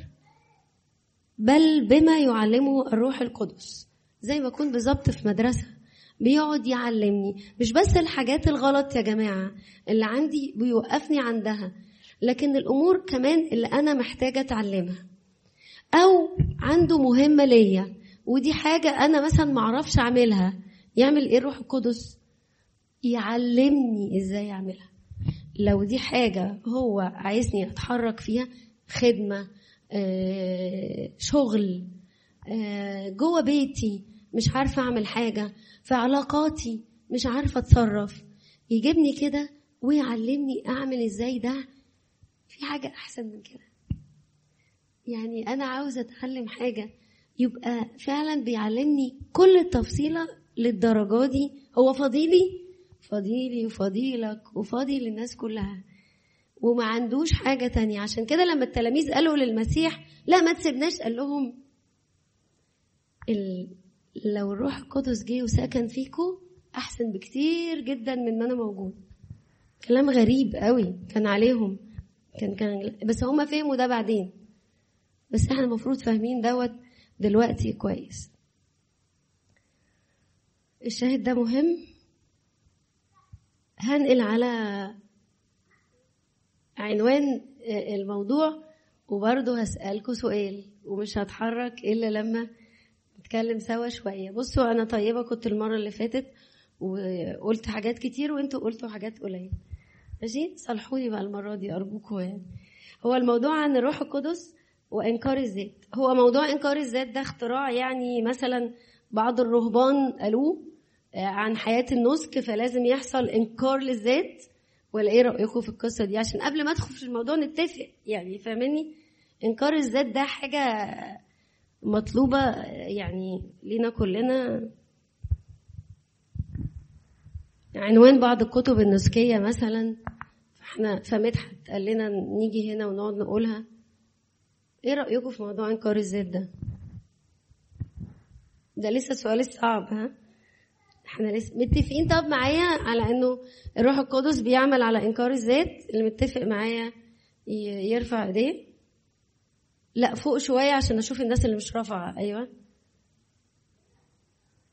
بل بما يعلمه الروح القدس. زي ما أكون بالظبط في مدرسة بيقعد يعلمني. مش بس الحاجات الغلط يا جماعة اللي عندي بيوقفني عندها لكن الأمور كمان اللي أنا محتاجة أتعلمها. أو عنده مهمة ليا ودي حاجة أنا مثلا معرفش أعملها. يعمل إيه الروح القدس؟ يعلمني إزاي أعملها. لو دي حاجة هو عايزني أتحرك فيها خدمة آه، شغل آه، جوه بيتي مش عارفة أعمل حاجة في علاقاتي مش عارفة أتصرف. يجيبني كده ويعلمني أعمل إزاي ده. في حاجة أحسن من كده. يعني أنا عاوزة أتعلم حاجة يبقى فعلا بيعلمني كل التفصيلة للدرجة دي. هو فضيلي فضيلي وفضيلك وفاضي للناس كلها. وما عندوش حاجة تانية. عشان كده لما التلاميذ قالوا للمسيح لا ما تسيبناش. قال لهم. لو الروح القدس جه وسكن فيكو أحسن بكتير جدا من ما أنا موجود. كلام غريب قوي. كان عليهم. كان كان بس هم فهموا ده بعدين. بس إحنا المفروض فاهمين دوت دلوقتي كويس. الشاهد ده مهم. هنقل على عنوان الموضوع وبرضه هسألكوا سؤال ومش هتحرك إلا لما نتكلم سوا شوية. بصوا أنا طيبة كنت المرة اللي فاتت وقلت حاجات كتير وأنتوا قلتوا حاجات قليلة. ماشي؟ صلحوني بقى المرة دي أرجوكوا يعني. هو الموضوع عن الروح القدس وإنكار الذات. هو موضوع إنكار الذات ده اختراع يعني مثلا بعض الرهبان قالوه عن حياة النسك فلازم يحصل إنكار للذات. ولا إيه رأيكم في القصة دي؟ عشان قبل ما أدخل في الموضوع نتفق يعني فاهمني إنكار الذات ده حاجة مطلوبة يعني لينا كلنا. عنوان بعض الكتب النسكية مثلا إحنا فمدحت قال لنا نيجي هنا ونقعد نقولها. إيه رأيكم في موضوع إنكار الذات ده؟ ده لسه السؤال الصعب ها؟ إحنا لسه متفقين. طب معايا على انه الروح القدس بيعمل على إنكار الذات اللي متفق معايا يرفع ايديه. لا فوق شوية عشان أشوف الناس اللي مش رافعة. أيوه.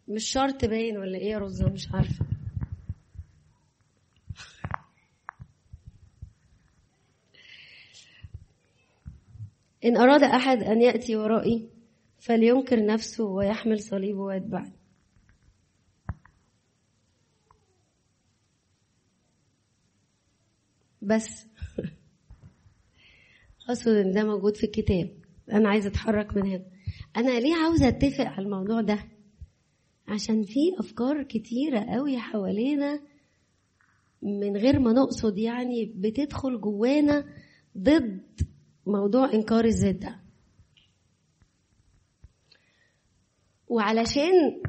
مش شرط باين ولا إيه يا رزة؟ مش عارفة. إن أراد أحد أن يأتي ورائي فلينكر نفسه ويحمل صليبه ويتبعني بس. أقصد إن ده موجود في الكتاب. أنا عايزة أتحرك من هنا. أنا ليه عاوزة أتفق على الموضوع ده؟ عشان في أفكار كتيرة قوي حوالينا من غير ما نقصد يعني بتدخل جوانا ضد موضوع إنكار الذات ده. وعلشان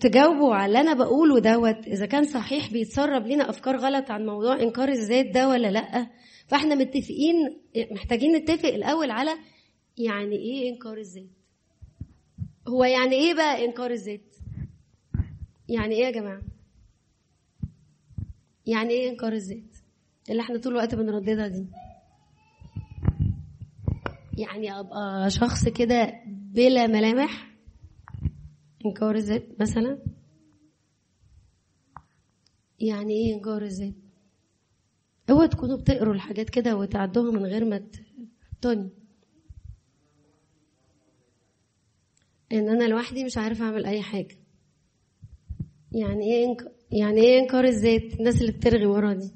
تجاوبوا على اللي أنا بقوله دوت. إذا كان صحيح بيتسرب لنا أفكار غلط عن موضوع إنكار الذات ده ولا لأ. فإحنا متفقين محتاجين نتفق الأول على يعني إيه إنكار الذات. هو يعني إيه بقى إنكار الذات؟ يعني إيه يا جماعة؟ يعني إيه إنكار الذات؟ اللي إحنا طول الوقت بنرددها دي. يعني أبقى شخص كده بلا ملامح؟ انكار الذات مثلا يعني إيه انكار الذات اوعوا تكونوا بتقروا الحاجات كده وتعدوها من غير ما توني ان أنا لوحدي مش عارفه اعمل اي حاجة يعني إيه إنك... يعني إيه انكار الذات الناس اللي بترغي ورا دي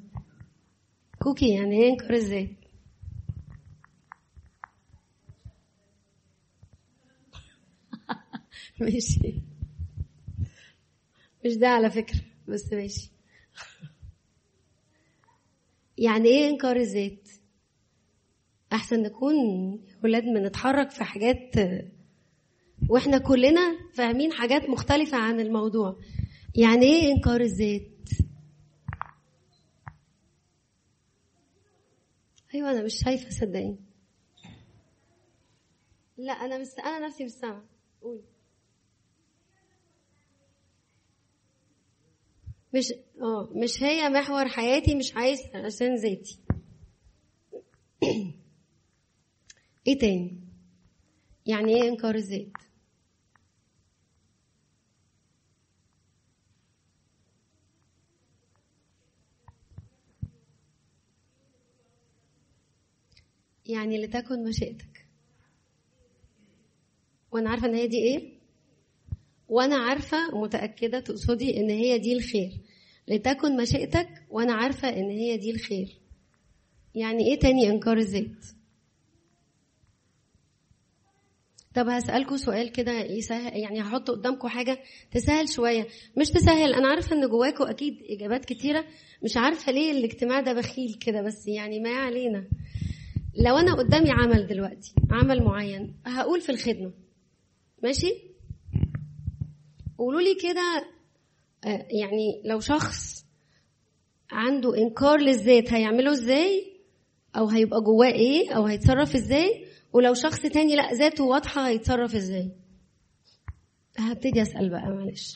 كوكي يعني إيه انكار الذات ماشي. مش ده على فكرة بس ماشي. يعني إيه إنكار الذات؟ أحسن نكون ولاد بنتحرك في حاجات وإحنا كلنا فاهمين حاجات مختلفة عن الموضوع. يعني إيه إنكار الذات؟ أيوه أنا مش شايفة صدقيني. لا أنا مش أنا نفسي مش سامعه قولي. مش آه مش هي محور حياتي مش عايز عشان ذاتي (clears throat) إيه تاني؟ يعني إيه إنكار الذات؟ يعني لتكن مشيئتك. وأنا عارفة إن هي دي إيه؟ وأنا عارفة ومتأكدة تقصدي إن هي دي الخير. لتكن مشيئتك وأنا عارفة إن هي دي الخير. يعني إيه تاني إنكار الذات طب هسألكوا سؤال كده يسهل يعني هحط قدامكم حاجة تسهل شوية. مش تسهل أنا عارفة إن جواكوا أكيد إجابات كتيرة. مش عارفة ليه الاجتماع ده بخيل كده بس يعني ما علينا. لو أنا قدامي عمل دلوقتي عمل معين هقول في الخدمة. ماشي؟ قولوا لي كده يعني لو شخص عنده إنكار للذات هيعمله إزاي؟ أو هيبقى جواه إيه؟ أو هيتصرف إزاي؟ ولو شخص تاني لأ ذاته واضحة هيتصرف إزاي؟ هبتدي أسأل بقى معلش.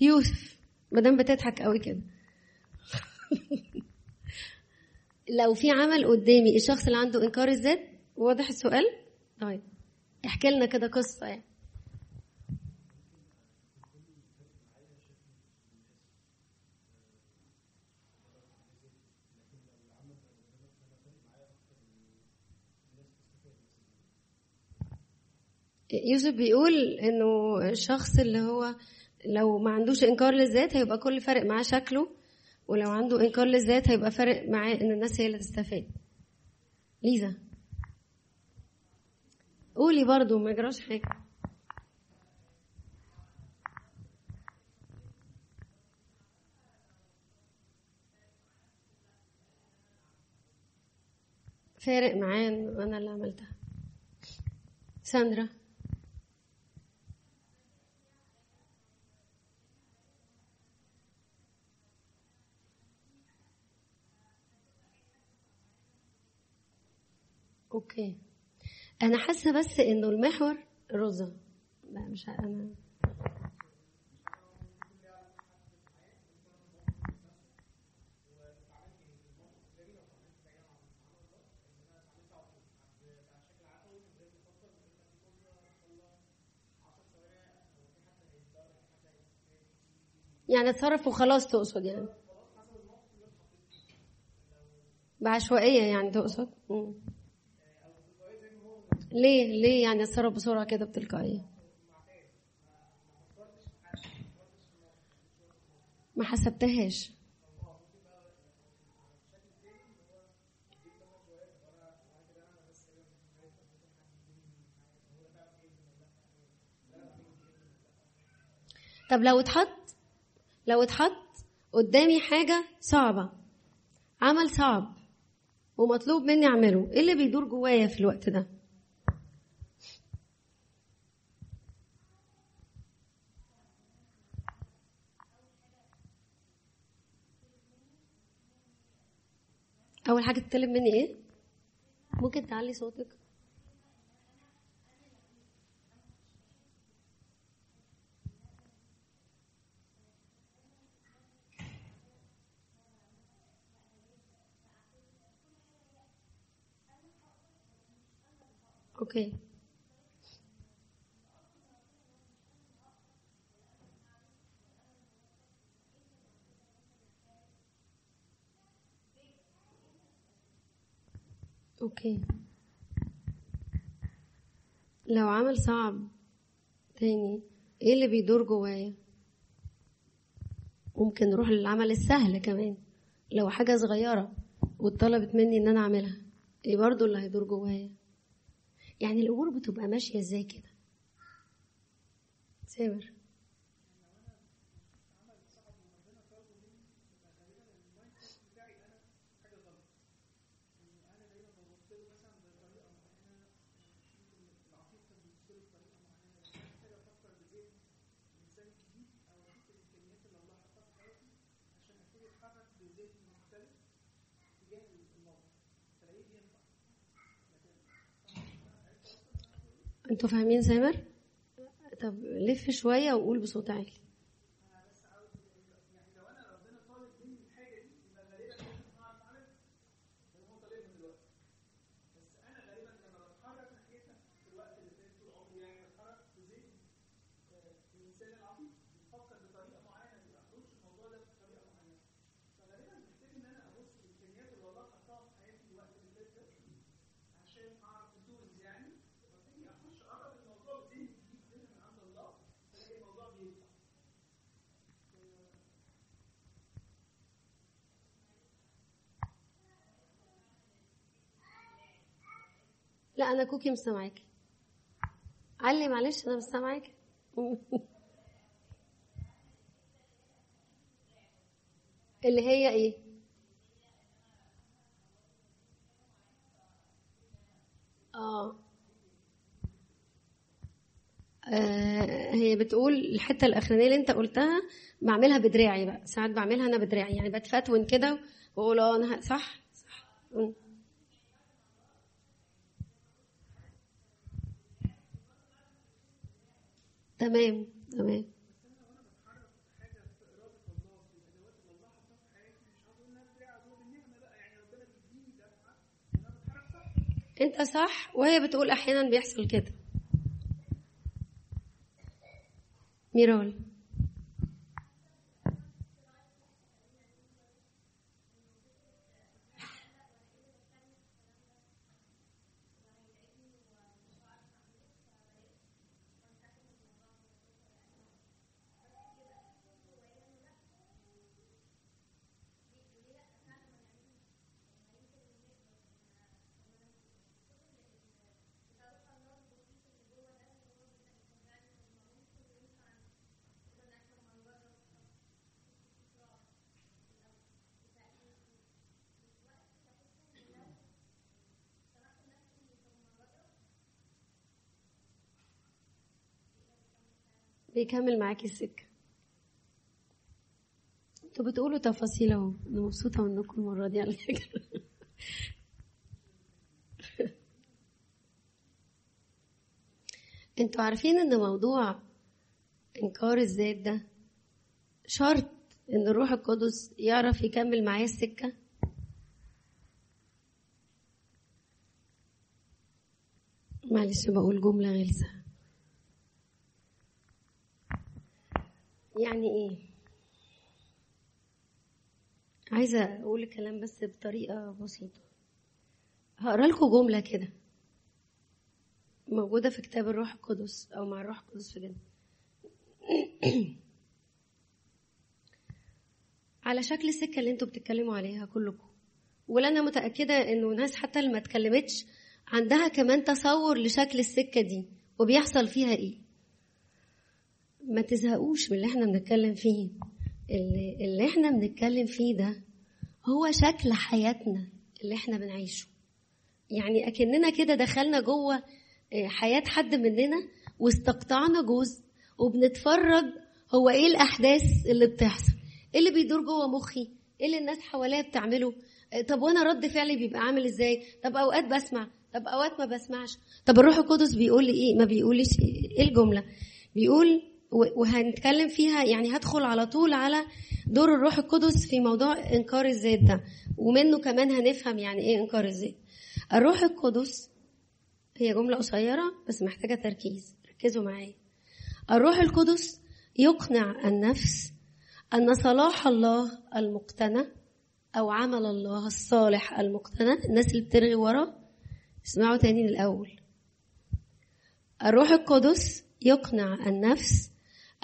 يوسف مادام بتضحك قوي كده. (laughs) لو في عمل قدامي الشخص اللي عنده إنكار الذات؟ واضح السؤال؟ طيب احكي لنا كده قصة يعني. يوسف بيقول إنه الشخص اللي هو لو ما عندوش إنكار للذات هيبقى كل فارق معاه شكله ولو عنده إنكار للذات هيبقى فارق معاه إن الناس هي اللي تستفاد. ليزا. قولي برضو ما يجراش حاجة. فارق معاه إن أنا اللي عملتها. ساندرا. أوكي. أنا حاسة بس إنه المحور رزة لا مش أنا. يعني اتصرف وخلاص تقصد يعني. بعشوائية يعني تقصد؟ مم. ليه ليه يعني اتصرف بسرعة كده بتلقائية؟ ما حسبتهاش. طب لو اتحط لو اتحط قدامي حاجة صعبة عمل صعب ومطلوب مني أعمله إيه اللي بيدور جوايا في الوقت ده؟ أول حاجة تطلب مني إيه؟ ممكن تعلي صوتك. okay okay. لو عمل صعب تاني إيه اللي بيدور جوايا؟ ممكن نروح للعمل السهل كمان. لو حاجة صغيرة واتطلبت مني إن أنا أعملها إيه برضو اللي هيدور جوايا؟ يعني الأمور بتبقى ماشية إزاي كده؟ سامر. أنتوا فاهمين سامر؟ طب لف شوية وقول بصوت عالي. لا أنا كوكي مش سامعاكي علي معلش أنا مش سامعاكي (laughs) اللي هي إيه؟ آه. آه، هي بتقول الحتة الأخرانية اللي أنت قلتها بعملها بدراعي بقى. ساعات بعملها أنا بدراعي يعني بتفتون كده وأقول آه أنا صح؟ صح. تمام تمام. انت صح وهي بتقول أحيانا بيحصل كده. ميرال بيكمل معاكي السكة. أنتوا بتقولوا تفاصيل اهو. أنا مبسوطة منكم المرة دي على فكرة. (laughs) أنتوا عارفين ان موضوع إنكار الذات ده شرط إن الروح القدس يعرف يكمل معايا السكة؟ معلش بقول جملة غلسة. يعني إيه؟ عايزة أقول الكلام بس بطريقة بسيطة. هقرأ لكم جملة كده. موجودة في كتاب الروح القدس أو مع الروح القدس في جنة. (clears throat) على شكل السكة اللي أنتوا بتتكلموا عليها كلكم. وأنا متأكدة إنه ناس حتى اللي ما اتكلمتش عندها كمان تصور لشكل السكة دي. وبيحصل فيها إيه؟ ما تزهقوش من اللي إحنا بنتكلم فيه. اللي, إحنا بنتكلم فيه ده هو شكل حياتنا اللي إحنا بنعيشه. يعني أكننا كده دخلنا جوه حياة حد مننا واستقطعنا جزء وبنتفرج هو إيه الأحداث اللي بتحصل. إيه اللي بيدور جوه مخي؟ إيه اللي الناس حواليا بتعمله؟ طب وأنا رد فعلي بيبقى عامل إزاي؟ طب أوقات بسمع طب أوقات ما بسمعش. طب الروح القدس بيقول لي إيه؟ ما بيقوليش إيه الجملة؟ بيقول وهنتكلم فيها يعني هدخل على طول على دور الروح القدس في موضوع إنكار الذات ده. ومنه كمان هنفهم يعني إيه إنكار الذات. الروح القدس هي جملة قصيرة بس محتاجة تركيز. ركزوا معايا. الروح القدس يقنع النفس أن صلاح الله المقتنع أو عمل الله الصالح المقتنع. الناس اللي بترغي ورا اسمعوا تاني من الأول. الروح القدس يقنع النفس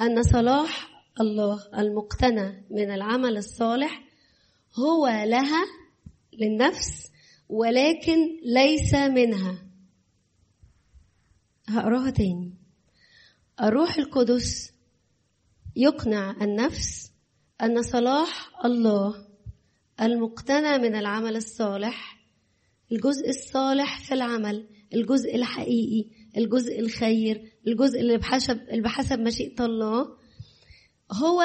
أن صلاح الله المقتنع من العمل الصالح هو لها للنفس ولكن ليس منها. هقراها تاني. الروح القدس يقنع النفس أن صلاح الله المقتنع من العمل الصالح الجزء الصالح في العمل الجزء الحقيقي الجزء الخير الجزء اللي بحسب اللي بحسب مشيئة الله هو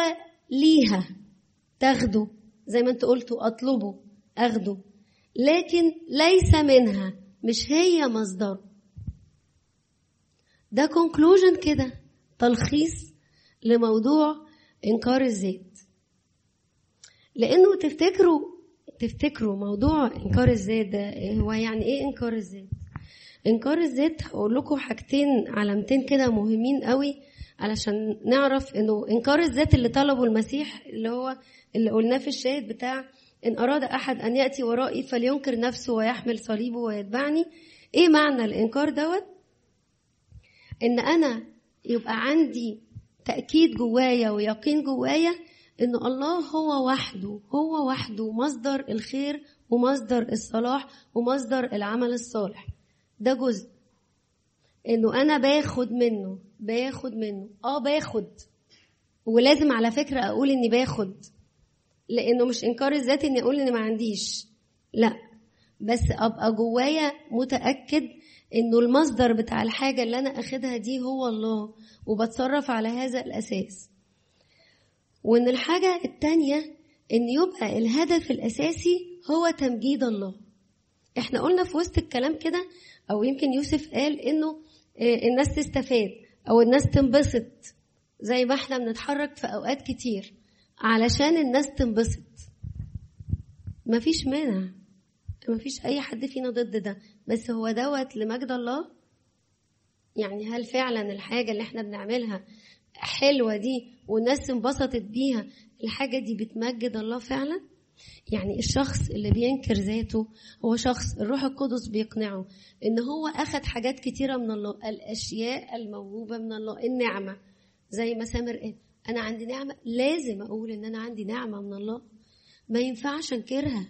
ليها تاخده زي ما انت قلتوا أطلبه أخده. لكن ليس منها مش هي مصدره ده كونكلوجن كده تلخيص لموضوع إنكار الذات لأنه تفتكروا تفتكروا موضوع إنكار الذات ده هو يعني إيه إنكار الذات إنكار الذات هقول لكم حاجتين علامتين كده مهمين قوي علشان نعرف إنه إنكار الذات اللي طلبه المسيح اللي هو اللي قلناه في الشاهد بتاع إن أراد أحد أن يأتي ورائي فلينكر نفسه ويحمل صليبه ويتبعني. إيه معنى الإنكار دوت؟ إن أنا يبقى عندي تأكيد جوايا ويقين جوايا إن الله هو وحده هو وحده مصدر الخير ومصدر الصلاح ومصدر العمل الصالح. ده جزء. انه أنا باخد منه باخد منه. آه باخد. ولازم على فكرة أقول اني باخد لأنه مش انكار الذات اني أقول اني ما عنديش. لا. بس ابقى جوايا متأكد انه المصدر بتاع الحاجة اللي أنا اخدها دي هو الله وبتصرف على هذا الاساس. وان الحاجة التانية ان يبقى الهدف الاساسي هو تمجيد الله. إحنا قلنا في وسط الكلام كده أو يمكن يوسف قال إنه الناس تستفاد أو الناس تنبسط. زي ما إحنا بنتحرك في أوقات كتير علشان الناس تنبسط. مفيش مانع. مفيش أي حد فينا ضد ده. بس هو دوت لمجد الله؟ يعني هل فعلا الحاجة اللي إحنا بنعملها حلوة دي والناس انبسطت بيها الحاجة دي بتمجد الله فعلا؟ يعني الشخص اللي بينكر ذاته هو شخص الروح القدس بيقنعه إن هو أخد حاجات كتيرة من الله الأشياء الموهوبة من الله النعمة. زي ما سامر قال أنا عندي نعمة لازم أقول إن أنا عندي نعمة من الله. ما ينفعش أنكرها.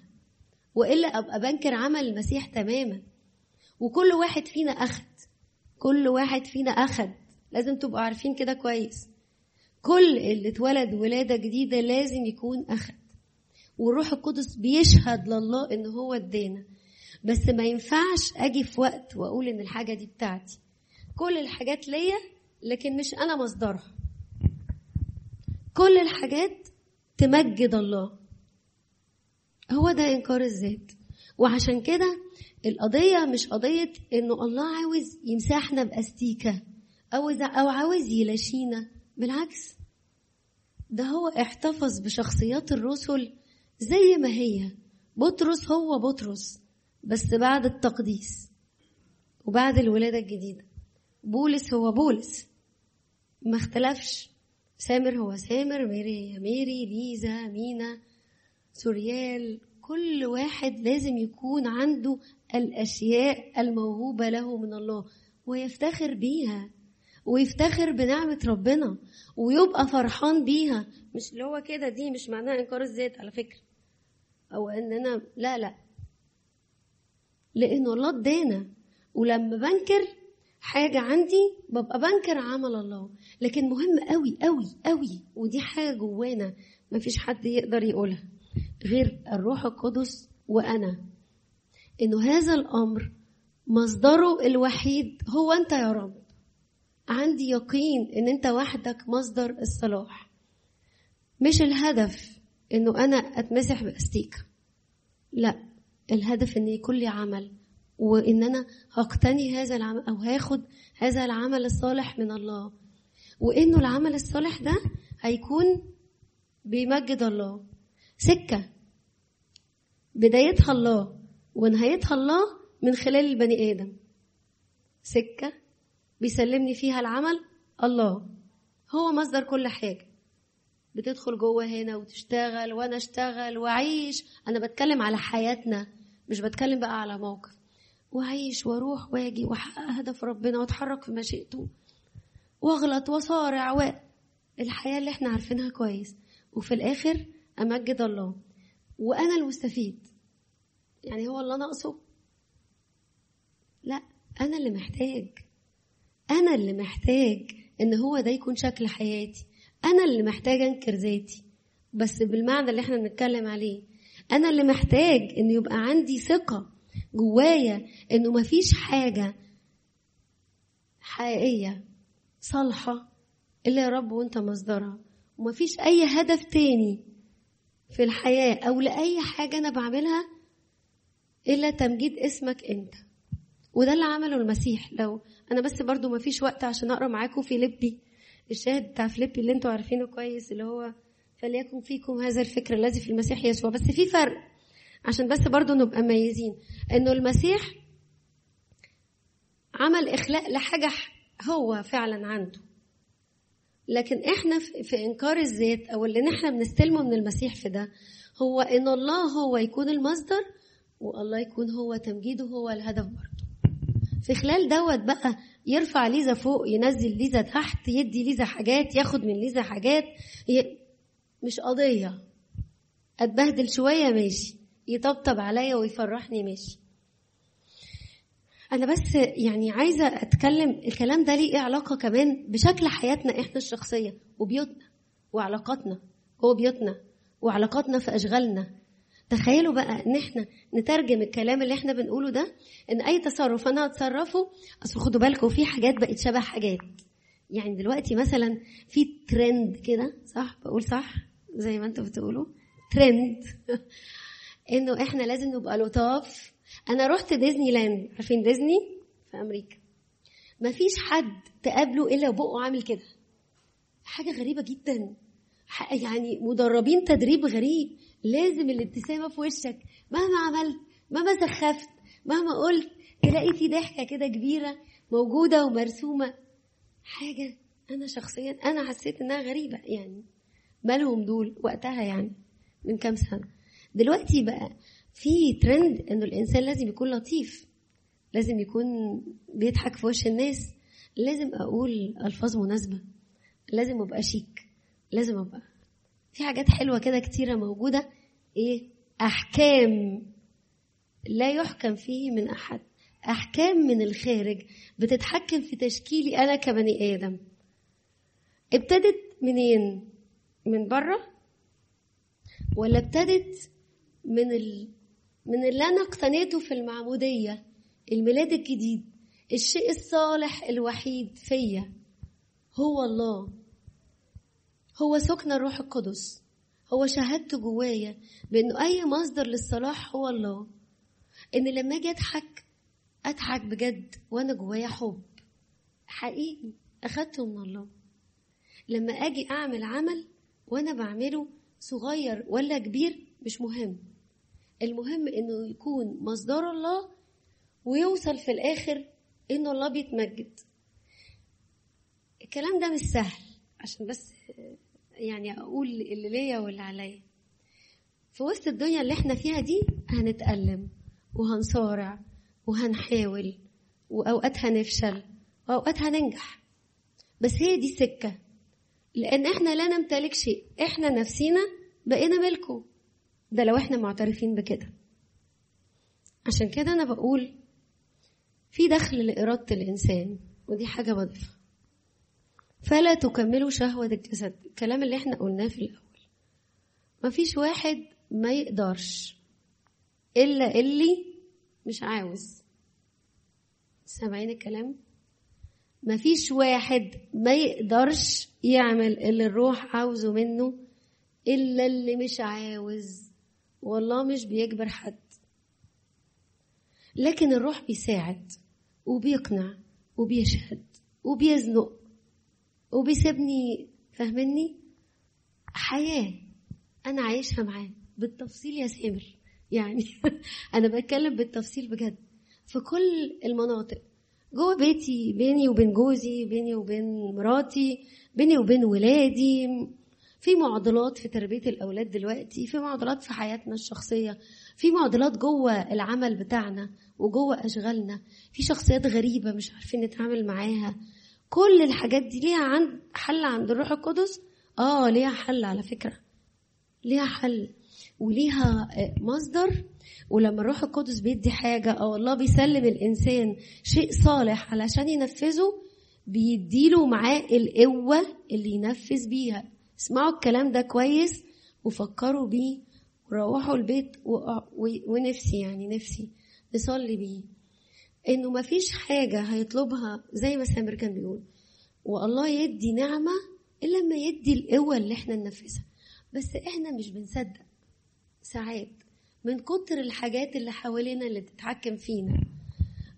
وإلا أبقى بنكر عمل المسيح تماما. وكل واحد فينا أخد. كل واحد فينا أخد. لازم تبقوا عارفين كده كويس. كل اللي اتولد ولادة جديدة لازم يكون أخد. والروح القدس بيشهد لله إن هو ادانا. بس ما ينفعش أجي في وقت وأقول إن الحاجة دي بتاعتي. كل الحاجات ليا لكن مش أنا مصدرها. كل الحاجات تمجد الله. هو ده إنكار الذات. وعشان كده القضية مش قضية إنه الله عاوز يمسحنا بأستيكة أو أو عاوز يلاشينا. بالعكس ده هو احتفظ بشخصيات الرسل زي ما هي. بطرس هو بطرس بس بعد التقديس. وبعد الولادة الجديدة. بولس هو بولس. ما اختلفش. سامر هو سامر ميري هي ميري ليزا مينا سوريال. كل واحد لازم يكون عنده الأشياء الموهوبة له من الله ويفتخر بيها ويفتخر بنعمة ربنا ويبقى فرحان بيها. مش اللي هو كده دي مش معناها إنكار الذات على فكرة. أو إن أنا لا لا. لأنه الله ادانا. ولما بنكر حاجة عندي ببقى بنكر عمل الله. لكن مهم قوي قوي قوي ودي حاجة جوانا مفيش حد يقدر يقولها. غير الروح القدس وأنا. إنه هذا الأمر مصدره الوحيد هو أنت يا رب. عندي يقين إن أنت وحدك مصدر الصلاح. مش الهدف. إنه أنا أتمسح بأستيكة لا الهدف إن يكون لي عمل وإن أنا هقتني هذا العمل أو هاخد هذا العمل الصالح من الله. وإنه العمل الصالح ده هيكون بيمجد الله. سكة. بدايتها الله ونهايتها الله من خلال البني آدم. سكة بيسلمني فيها العمل الله. هو مصدر كل حاجة. بتدخل جوه هنا وتشتغل وأنا أشتغل وأعيش. أنا بتكلم على حياتنا مش بتكلم بقى على موقف. وأعيش وأروح وآجي وأحقق هدف ربنا وأتحرك في مشيئته. وأغلط وأصارع و الحياة اللي إحنا عارفينها كويس. وفي الآخر أمجد الله. وأنا المستفيد يعني هو الله ناقصه لا أنا اللي محتاج. أنا اللي محتاج إن هو ده يكون شكل حياتي. أنا اللي محتاج أنكر ذاتي بس بالمعنى اللي إحنا بنتكلم عليه. أنا اللي محتاج إن يبقى عندي ثقة جوايا إنه مفيش حاجة حقيقية صالحة إلا يا رب وأنت مصدرها. ومفيش أي هدف تاني في الحياة أو لأي حاجة أنا بعملها إلا تمجيد اسمك أنت. وده اللي عمله المسيح. لو أنا بس برضو مفيش وقت عشان أقرأ معاكم فيليبي الشاهد بتاع فيليبي اللي أنتوا عارفينه كويس اللي هو فليكن فيكم هذا الفكر الذي في المسيح يسوع. بس في فرق عشان بس برضو نبقى مميزين إنه المسيح عمل إخلاء لحاجة هو فعلا عنده. لكن إحنا في إنكار الذات أو اللي إحنا بنستلمه من المسيح في ده هو إن الله هو يكون المصدر والله يكون هو تمجيده هو الهدف برضه في خلال دوت بقى يرفع ليزا فوق ينزل ليزا تحت يدي ليزا حاجات ياخد من ليزا حاجات. ي... مش قضية. أتبهدل شوية ماشي. يطبطب عليا ويفرحني ماشي. أنا بس يعني عايزة أتكلم الكلام ده ليه علاقة كمان بشكل حياتنا إحنا الشخصية وبيوتنا وعلاقاتنا. جوه بيوتنا وعلاقاتنا في أشغالنا. تخيلوا بقى إن إحنا نترجم الكلام اللي إحنا بنقوله ده إن أي تصرف أنا هتصرفه أصل خدوا بالكم في حاجات بقت شبه حاجات. يعني دلوقتي مثلا في ترند كده صح؟ بقول صح؟ زي ما أنتوا بتقولوا. ترند (laughs) إنه إحنا لازم نبقى لطاف. أنا رحت ديزني لاند عارفين ديزني في أمريكا. مفيش حد تقابله إلا وبقه عامل كده. حاجة غريبة جدا. يعني مدربين تدريب غريب. لازم الابتسامة في وشك. مهما عملت مهما سخفت مهما قلت تلاقي في ضحكة كده كبيرة موجودة ومرسومة. حاجة أنا شخصيا أنا حسيت إنها غريبة يعني. مالهم دول وقتها يعني من كام سنة. دلوقتي بقى في ترند إنه الإنسان لازم يكون لطيف لازم يكون بيضحك في وش الناس. لازم أقول ألفاظ مناسبة لازم أبقى شيك لازم أبقى في حاجات حلوة كده كتيرة موجودة. إيه؟ أحكام. لا يحكم فيه من أحد. أحكام من الخارج بتتحكم في تشكيلي أنا كبني آدم. ابتدت منين؟ من بره؟ ولا ابتدت من ال... من اللي أنا اقتنيته في المعمودية الميلاد الجديد الشيء الصالح الوحيد فيا. هو الله. هو سكن الروح القدس. هو شهادته جوايا بأنه أي مصدر للصلاح هو الله. إن لما أجي أضحك أضحك بجد وأنا جوايا حب. حقيقي أخدته من الله. لما أجي أعمل عمل وأنا بعمله صغير ولا كبير مش مهم. المهم إنه يكون مصدر الله ويوصل في الآخر إنه الله بيتمجد. الكلام ده مش سهل عشان بس يعني أقول اللي ليا واللي عليا. في وسط الدنيا اللي إحنا فيها دي هنتألم وهنصارع وهنحاول وأوقات هنفشل وأوقات هننجح. بس هي دي السكه لأن إحنا لا نمتلك شيء. إحنا نفسينا بقينا ملكه. ده لو إحنا معترفين بكده. عشان كده أنا بقول في دخل لإرادة الإنسان ودي حاجة بضيفها فلا تكملوا شهوة الجسد. الكلام اللي إحنا قلناه في الأول. مفيش واحد ما يقدرش إلا اللي مش عاوز. سامعين الكلام؟ مفيش واحد ما يقدرش يعمل اللي الروح عاوزه منه إلا اللي مش عاوز. والله مش بيجبر حد. لكن الروح بيساعد وبيقنع وبيشهد وبيزنق وبيسيبني فاهمني؟ حياة أنا عايشها معاه بالتفصيل يا سامر. يعني (laughs) أنا بتكلم بالتفصيل بجد. في كل المناطق جوه بيتي بيني وبين جوزي بيني وبين مراتي بيني وبين ولادي. في معضلات في تربية الأولاد دلوقتي في معضلات في حياتنا الشخصية في معضلات جوه العمل بتاعنا وجوه أشغالنا. في شخصيات غريبة مش عارفين نتعامل معاها. كل الحاجات دي ليها عند حل عند الروح القدس؟ آه ليها حل على فكرة. ليها حل. وليها مصدر. ولما الروح القدس بيدي حاجة أو الله بيسلم الإنسان شيء صالح علشان ينفذه بيديله معاه القوة اللي ينفذ بيها. اسمعوا الكلام ده كويس وفكروا بيه وروحوا البيت ونفسي يعني نفسي نصلي بيه. إنه مفيش حاجة هيطلبها زي ما سامر كان بيقول. والله يدي نعمة إلا لما يدي القوة اللي إحنا ننفذها. بس إحنا مش بنصدق ساعات من كتر الحاجات اللي حوالينا اللي بتتحكم فينا.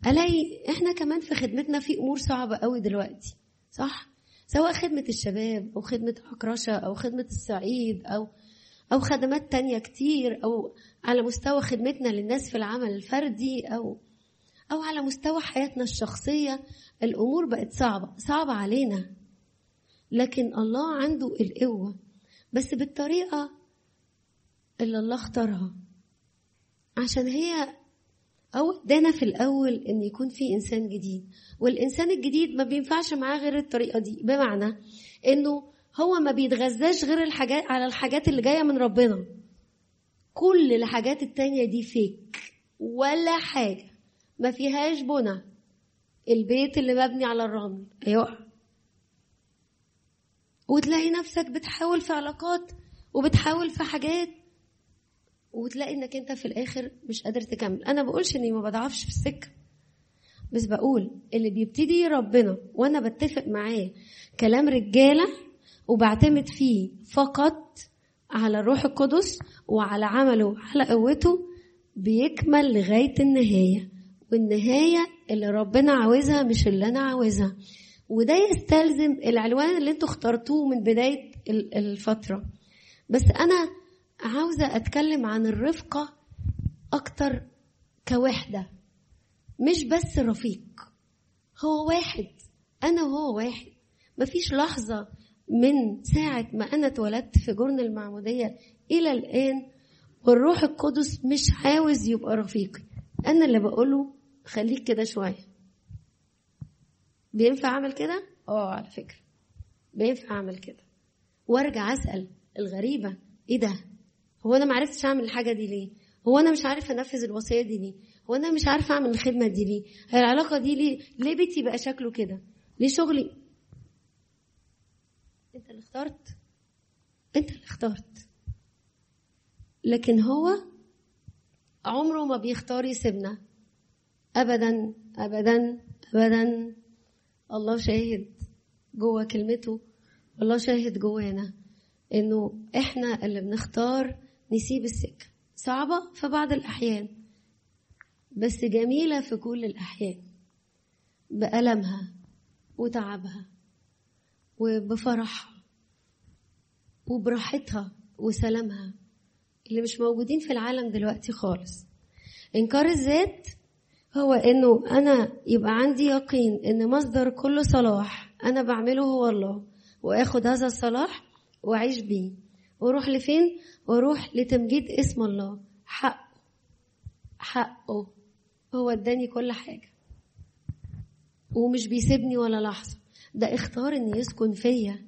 ألاقي إحنا كمان في خدمتنا في أمور صعبة قوي دلوقتي صح؟ سواء خدمة الشباب أو خدمة عكرشة أو خدمة الصعيد أو أو خدمات تانية كتير أو على مستوى خدمتنا للناس في العمل الفردي أو أو على مستوى حياتنا الشخصية الأمور بقت صعبة صعبة علينا. لكن الله عنده القوة. بس بالطريقة اللي الله اختارها. عشان هي أو إدانا في الأول إن يكون في إنسان جديد. والإنسان الجديد ما بينفعش معاه غير الطريقة دي. بمعنى إنه هو ما بيتغذاش غير الحاجات على الحاجات اللي جاية من ربنا. كل الحاجات التانية دي فيك ولا حاجة. ما فيهاش بنى. البيت اللي مبني على الرمل. هيقع وتلاقي نفسك بتحاول في علاقات وبتحاول في حاجات وتلاقي إنك أنت في الآخر مش قادر تكمل. أنا بقولش إني ما بضعفش في السكة بس بقول اللي بيبتدي ربنا وأنا بتفق معاه كلام رجالة وبعتمد فيه فقط على الروح القدس وعلى عمله على قوته بيكمل لغاية النهاية. والنهاية اللي ربنا عاوزها مش اللي أنا عاوزها. وده يستلزم العنوان اللي أنتوا اخترتوه من بداية الفترة. بس أنا عاوزة أتكلم عن الرفقة أكتر كوحدة مش بس رفيق. هو واحد أنا وهو واحد. مفيش لحظة من ساعة ما أنا اتولدت في جرن المعمودية إلى الآن والروح القدس مش عاوز يبقى رفيقي أنا اللي بقوله خليك كده شوية بينفع أعمل كده؟ آه على فكرة بينفع أعمل كده وأرجع أسأل الغريبة إيه ده؟ هو أنا معرفتش أعمل الحاجة دي ليه؟ هو أنا مش عارف أنفذ الوصية دي ليه؟ هو أنا مش عارف أعمل الخدمة دي ليه؟ هي العلاقة دي ليه؟ ليه بيتي بقى شكله كده؟ ليه شغلي؟ أنت اللي اخترت أنت اللي اخترت لكن هو عمره ما بيختار يسيبنا ابدا ابدا ابدا. الله شاهد جوه كلمته. الله شاهد جوانا إنه إحنا اللي بنختار نسيب السكه صعبة في بعض الأحيان بس جميلة في كل الأحيان. بألمها وتعبها وبفرحها وبراحتها وسلامها اللي مش موجودين في العالم دلوقتي خالص. إنكار الذات هو إنه أنا يبقى عندي يقين إن مصدر كل صلاح أنا بعمله هو الله وآخد هذا الصلاح وأعيش بيه. وأروح لفين؟ وأروح لتمجيد اسم الله. حقه حقه. هو اداني كل حاجة. ومش بيسيبني ولا لحظة. ده اختار إن يسكن فيا.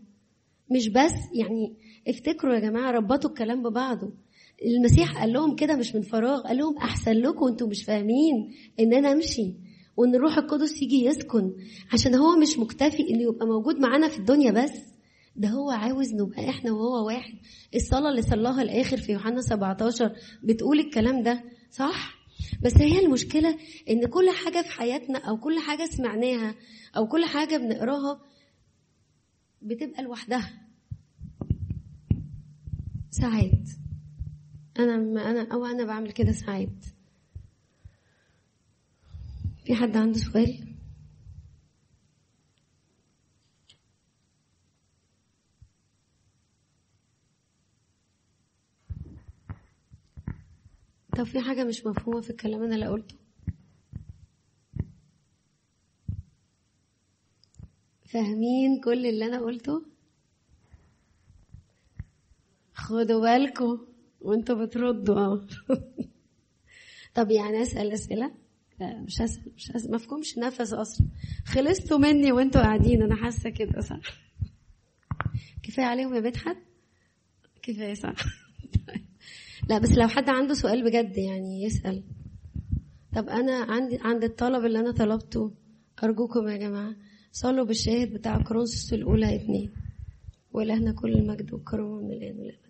مش بس يعني افتكروا يا جماعة ربطوا الكلام ببعضه. المسيح قال لهم كده مش من فراغ قال لهم أحسن لكم أنتم مش فاهمين إن أنا أمشي وإن الروح القدس يجي يسكن عشان هو مش مكتفي إنه يبقى موجود معانا في الدنيا بس. ده هو عاوز نبقى إحنا وهو واحد. الصلاة اللي صلاها الآخر في يوحنا 17 بتقول الكلام ده صح؟ بس هي المشكلة إن كل حاجة في حياتنا أو كل حاجة سمعناها أو كل حاجة بنقراها بتبقى لوحدها. ساعات. أنا ما أنا أو أنا بعمل كده ساعات. في حد عنده سؤال؟ طب في حاجة مش مفهومة في الكلام أنا اللي قلته؟ فاهمين كل اللي أنا قلته؟ خدوا بالكم. وانتوا بتردوا آه. طب يعني أسأل أسئلة؟ لا مش هسأل مش هسأل. ما فيكمش نفس أصلا. خلصتوا مني وانتوا قاعدين أنا حاسة كده صح. كفاية عليهم يا مدحت كفاية صح. (laughs) لا بس لو حد عنده سؤال بجد يعني يسأل. طب أنا عندي عند الطلب اللي أنا طلبته أرجوكم يا جماعة صلوا بالشاهد بتاع كرونسوس الأولى اتنين ولهنا كل المجد والكرم من الان والابد